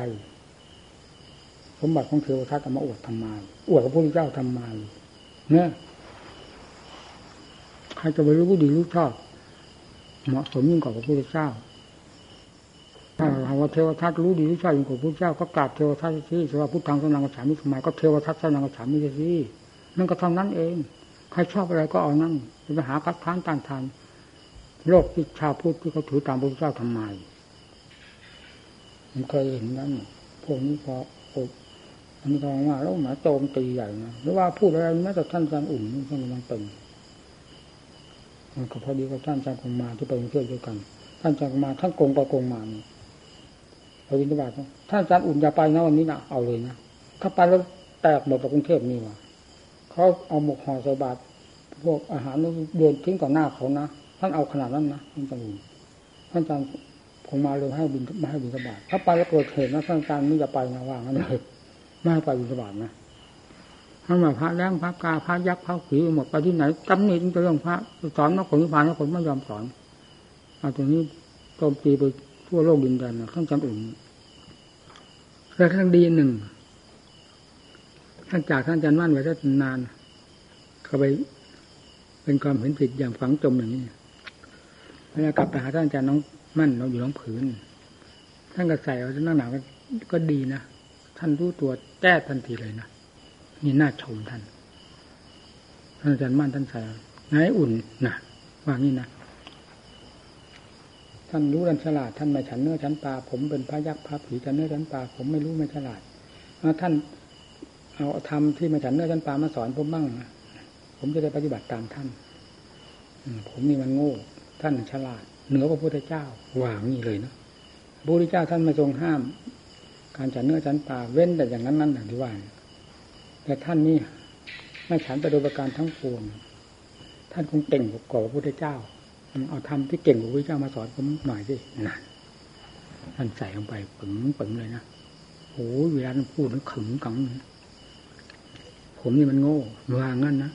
สมบัติของเทวทัตเอามาอวดทำไมอวดกับพระพุทธเจ้าทำไมเนี่ยใครจะไปรู้ดีรู้ชอบเหมาะสมยิ่งกว่าพระพุทธเจ้าถ้าเราว่าเทวทัตรู้ดีรู้ชอบยิ่งกว่าพระพุทธเจ้าก็กราบเทวทัตที่สว่าพุทธังสนังกระฉามิสมัยก็เทวทัตสนังกระฉามิสินั่นก็เท่านั้นเอง ใครชอบอะไรก็เอานั่นจะไปหาคัดค้านต้านทาน โลกที่ชาวพุทธที่เขาถือตามพระพุทธเจ้าทำไมมันเคยเห็นนั้นพวกนี้พออบอันนี้ก็ว่าแล้วหมาโจมตีใหญ่นะหรือว่าพูดอะไรแม้แต่ท่านอาจารย์อุ่นท่านมันเป็นมันก็พอดีกับท่านอาจารย์คงมาที่ไปเที่ยวด้วยกัน ท่านอาจารย์มาท่านโกงไปโกงมานี่พระวินบาตท่านอาจารย์อุ่นอย่าไปนะวันนี้นะเอาเลยนะถ้าไปแล้วแตกหมดจากกรุงเทพนี่ว่ะเขาเอาหมกห่อใส่บาตรพวกอาหารนี่โยนทิ้งต่อหน้าเขานะ ท่านเอาขนาดนั้นนะท่านอาจารย์ท่านอาจารย์ผมมาเลยให้บินมาให้บินสบายถ้าไปแล้วเกิดเหตุนะท่านอาจารย์ไม่จะไปนะว่างนั้นเลยไม่ให้ไปบินสบายนะท่านมาพระแรงพระกาพระยักษ์พระผีหมดไปที่ไหนตำหนิถึงเรื่องพระสอนมาคนนิพพานแล้วคนไม่ยอมสอนเอาตรงนี้โจมตีไปทั่วโลกดินแดนนะท่านจารย์อื่นแต่ท่านดีหนึ่งท่านจากท่านจารย์มั่นไว้ได้นาน เขาไปเป็นความเห็นผิดอย่างฝังจมอย่างนี้ เวลากลับไปหาท่านอาจารย์น้องมั่นเราอยู่น้องผืน ท่านก็ใส่เอาท่านนั่งหนาวก็ก็ดีนะท่านรู้ตัวแก้ทันทีเลยนะนี่น่าชมท่านท่านอาจารย์มั่นท่านใส่ไงอุ่นนะว่างี้นะท่านรู้ดันฉลาดท่านไม่ฉันเนื้อฉันปลาผมเป็นพระยักษ์พระผีฉันเนื้อฉันปลาผมไม่รู้ไม่ฉลาดท่านเอาทำที่มาฉันเนื้อฉันปลามาสอนผมบ้างผมจะได้ปฏิบัติตามท่านผมนี่มันโง่ ท่านฉลาด เหนือพระพุทธเจ้าว่างี้เลยนะพระพุทธเจ้าท่านมาทรงห้าม การฉันเนื้อฉันปลาเว้นแต่อย่างนั้นนั่นอย่างที่ว่าแต่ท่านนี่ไม่ฉันไปโดยประการทั้งปวงท่านคงเก่งกว่าพระพุทธเจ้าเอาทำที่เก่งกว่าพระเจ้ามาสอนผมหน่อยสินั่นท่านใส่ลงไปปึงปึงเลยนะโอ้ยเวลาท่านพูดนั้นขึงกังผมนี่มันโง่วางงั้นนะ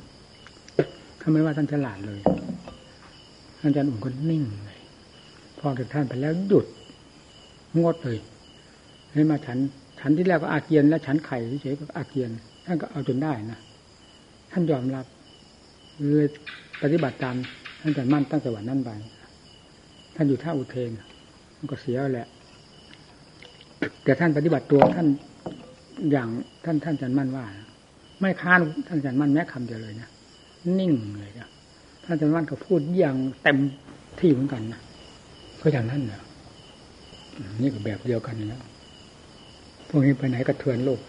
ถ้าไม่ว่าท่านฉลาดเลย อาจารย์อุ่นก็นิ่งเลยพอถึงท่านไปแล้วหยุดงดเลยให้มาฉัน ฉันที่แรกก็อาเกียนแล้วฉันไข่เฉยก็อาเกียนท่านก็เอาจนได้นะท่านยอมรับเลยปฏิบัติตามท่านจะมั่นตั้งแต่วันนั้นไปท่านอยู่ท่าอุเทนมันก็เสียแหละ แต่ท่านปฏิบัติตัวท่านอย่างท่านท่านจันมั่นว่า ไม่ค้านท่านจันมั่นแม้คำเดียวเลยนะนิ่งเลยนะ ท่านจันมั่นก็พูดอย่างเต็มที่เหมือนกันนะก็อย่างนั้นเนะนี่ก็แบบเดียวกันนะพวกนี้ไปไหนกระเทือนโลก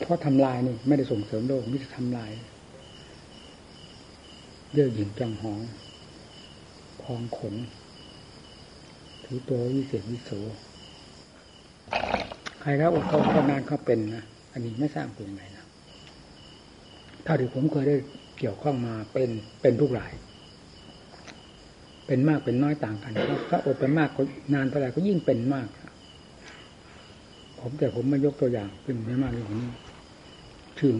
เพราะทำลายนี่ไม่ได้ส่งเสริมโลกมิจะทำลายเยื่อหยิ่งจังหองพองขนถือตัววิเศษวิโสใครครับอดทนทำงานเขาเป็นนะอันนี้ไม่สร้างเป็นไงนะถ้าที่ผมเคยได้เกี่ยวข้องมาเป็นเป็นทุกราย เป็นมากเป็นน้อยต่างกันครับถ้าอดไปมากก็นานเท่าไหร่ก็ยิ่งเป็นมาก ผมแต่ผมมายกตัวอย่างขึ้นไม่มากเรื่องนี้ชื่อ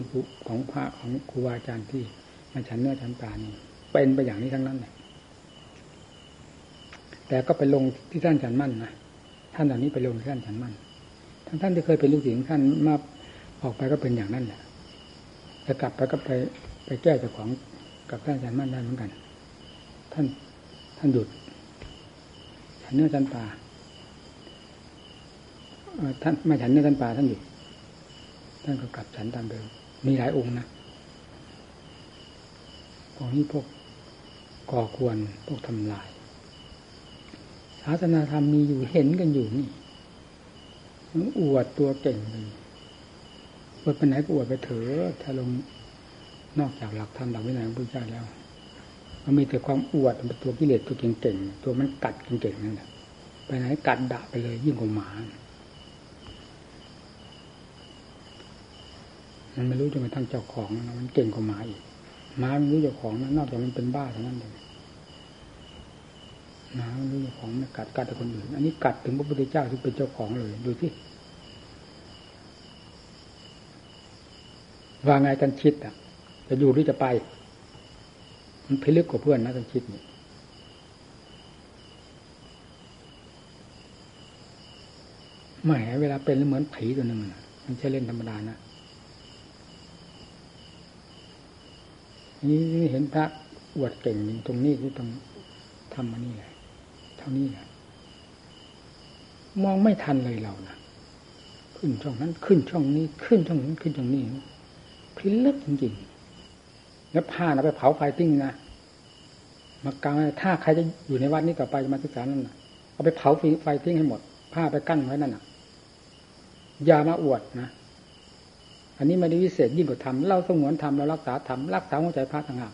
ของพระของครูบาอาจารย์ที่มาฉันเนื้อฉันปลานี่เป็นไปอย่างนี้ทั้งนั้นแหละแต่ก็ไปลงที่ท่านฉันมั่นนะท่านเหล่านี้ไปลงที่ท่านฉันมั่นทั้งท่านที่เคยเป็นลูกศิษย์ท่านมาออกไปก็เป็นอย่างนั้นแหละจะกลับไปก็ไปไปแก้เจ้าของกับท่านฉันมั่นได้เหมือนกัน ท่าน ท่านหยุดฉันเนื้อฉันปลาท่านไม่ฉันเนื้อฉันปลาท่านหยุดท่านก็กลับฉันตามเดิม มีหลายองค์นะพวกนี้พวกก่อควรพวกทำลาย ศาสนาธรรมมีอยู่เห็นกันอยู่นี่มันอวดตัวเก่งเลยอวดไปไหนก็อวดไปเถอะถ้าลงนอกจากหลักธรรมหลักวินัยของพระเจ้าแล้ว มันมีแต่ความอวดเป็นตัวกิเลสตัวเก่งๆตัวมันกัดเก่งๆนั่นแหละไปไหนกัดด่าไปเลยยิ่งกว่าหมามันไม่รู้จนกระทั่งเจ้าของมันเก่งกว่าหมาอีกหมาไม่รู้เจ้าของนะนอกจากมันเป็นบ้าเท่านั้นเองหมาไม่รู้เจ้าของมันกัดกัดแต่คนอื่น อันนี้กัดถึงพระพุทธเจ้าที่เป็นเจ้าของเลยดูที่ว่าไงกันชิดอะ จะอยู่หรือจะไป มันพิลึกกว่าเพื่อนนะกันชิดนี่แหมเวลาเป็นเหมือนผีตัวหนึ่งมันใช่เล่นธรรมดานะนี่เห็นพระอวดเก่งตรงนี้ที่ตรงทำมานี่แหละเท่านี้แหละมองไม่ทันเลยเรานะขึ้นช่องนั้นขึ้นช่องนี้ ขึ้นช่องนั้นขึ้นช่องนี้พิลึกจริงๆ แล้วผ้านะไปเผาไฟติ้งนะมากางถ้าใครจะอยู่ในวัดนี้ต่อไปจะมาศึกษานั่นนะเอาไปเผาไฟทิ้งให้หมด ผ้าไปกั้นไว้นั่นนะอย่ามาอวดนะอันนี้ไม่ได้วิเศษยิ่งกว่าธรรมเราสงวนธรรมเรารักษาธรรมรักษาหัวใจพระต่างหาก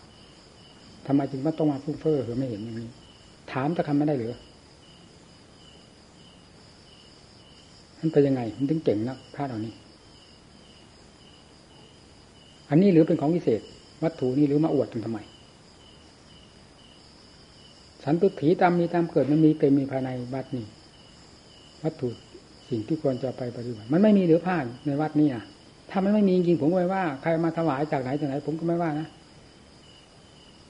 ทำไมจึงต้องมาฟุ้งเฟ้อหรือไม่เห็นอย่างนี้ ถามจะทำไม่ได้หรือมันเป็นยังไง มันถึงเก่งนะพระเหล่านี้ อันนี้หรือเป็นของวิเศษ วัตถุนี้หรือมาอวดกันทำไม สันตุถีตามมีตามเกิดมันมีเต็มมีภายในวัดนี้วัตถุสิ่งที่ควรจะไปปฏิบัติมันไม่มีหรือผ้าในวัดนี้อะถ้ามันไม่มีจริงผมก็ไม่ว่า ใครมาถวายจากไหนจากไหน ผมก็ไม่ว่านะ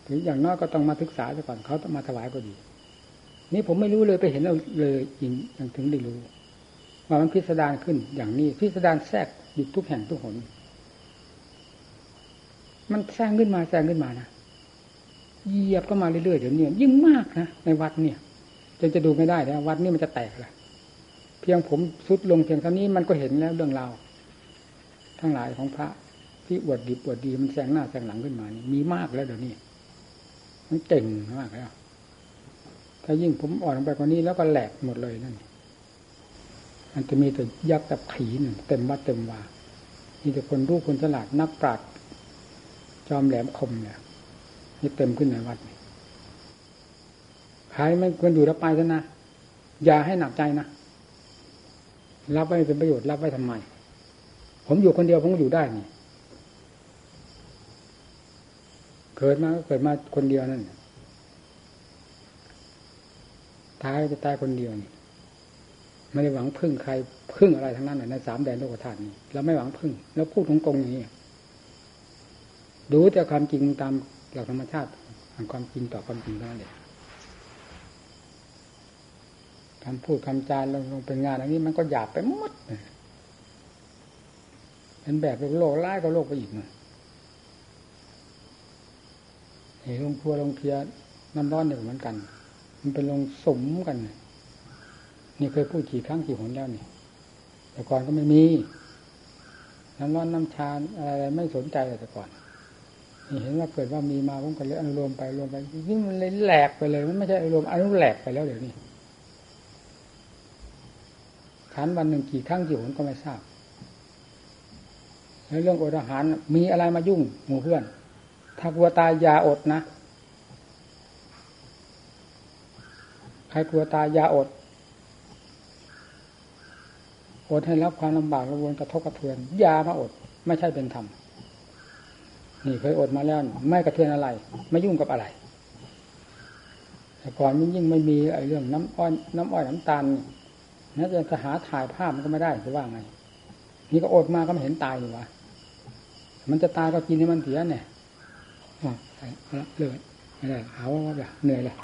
ถึงอย่างน้อยก็ต้องมาศึกษาซะก่อนเขาต้องมาถวายก็ดี นี่ผมไม่รู้เลยไปเห็นเราเลยจริงอย่างถึงได้รู้ว่ามันพิสดารขึ้นอย่างนี้พิสดารแทรกอยู่ทุกแห่งทุกหน มันแทรกขึ้นมาแทรกขึ้นมานะเหยียบก็มาเรื่อยๆเดี๋ยวนี้ยิ่งมากนะในวัดเนี่ยจนจะดูไม่ได้แล้ววัดนี่มันจะแตกลยเพียงผมสุดลงเพียงเท่านี้มันก็เห็นแล้วเรื่องราวทั้งหลายของพระที่อวดดีอวดดีมันแซงหน้าแซงหลังขึ้นมานี่มีมากแล้วเดี๋ยวนี้มันเก่งมากแล้วถ้ายิ่งผมอ่อนลงไปกว่านี้แล้วก็แหลกหมดเลยนั่นมันจะมีแต่ยักษ์กับขีเต็มวัดเต็มวามีแต่คนรู้คนฉลาดนักปราชญ์ จอมแหลมคมเนี่ยนี่เต็มขึ้นในวัดนี่ใครไม่ควรอยู่รับไปซะนะอย่าให้หนักใจนะรับไว้เป็นประโยชน์รับไว้ทำไม ผมอยู่คนเดียวผมก็อยู่ได้นี่เกิดมาก็เกิดมาคนเดียวนั่นตายจะตายคนเดียวนี่ไม่ได้หวังพึ่งใครพึ่งอะไรทั้งนั้นในสามแดนโลกธาตุนี้เราไม่หวังพึ่ง แล้วพูดตรงๆอย่างนี้ ดูแต่ความจริงตามหลักธรรมชาติทางความจริงต่อความจริงเท่านั้นเองคำพูดคำจาลงลงเป็นงานอันนี้มันก็หยาบไปหมดเป็นแบบโลกร้ายก็โลกไปอีกนะเห็นลงครัวลงเพียน้ำร้อนเนี่ยเหมือนกัน มันเป็นลงสมกัน นี่เคยพูดกี่ครั้งกี่หนแล้วนี่ แต่ก่อนก็ไม่มี น้ำร้อนน้ำชาอะไรไม่สนใจแต่ก่อน เห็นว่าเกิดว่ามีมาผมก็เลยอนุโลมไปรวมไปนี่มันเลยแหลกไปเลย มันไม่ใช่อนุโลมอนุแหลกไปแล้วเดี๋ยวนี้ขันวันหนึ่งกี่ครั้งกี่หนก็ไม่ทราบแล้วเรื่องอดอาหารมีอะไรมายุ่งหมู่เพื่อน ถ้ากลัวตายยาอดนะ ใครกลัวตายยาอดอดให้รับความลำบากกระวนกระทบกระเทือนยามาอด ไม่ใช่เป็นธรรม นี่เคยอดมาแล้วไม่กระเทือนอะไร ไม่ยุ่งกับอะไร แต่ก่อนมันยิ่งไม่มีไอ้เรื่องน้ำอ้อยน้ำอ้อยน้ำตาลนั่นจะหาถ่ายภาพมันก็ไม่ได้จะว่าไง นี่ก็อดมาก็ไม่เห็นตายอยู่วะมันจะตายก็กินให้มันเสียเนี่ยอ๋อเลิกไม่ได้หาว่าแบบเหนื่อยเลย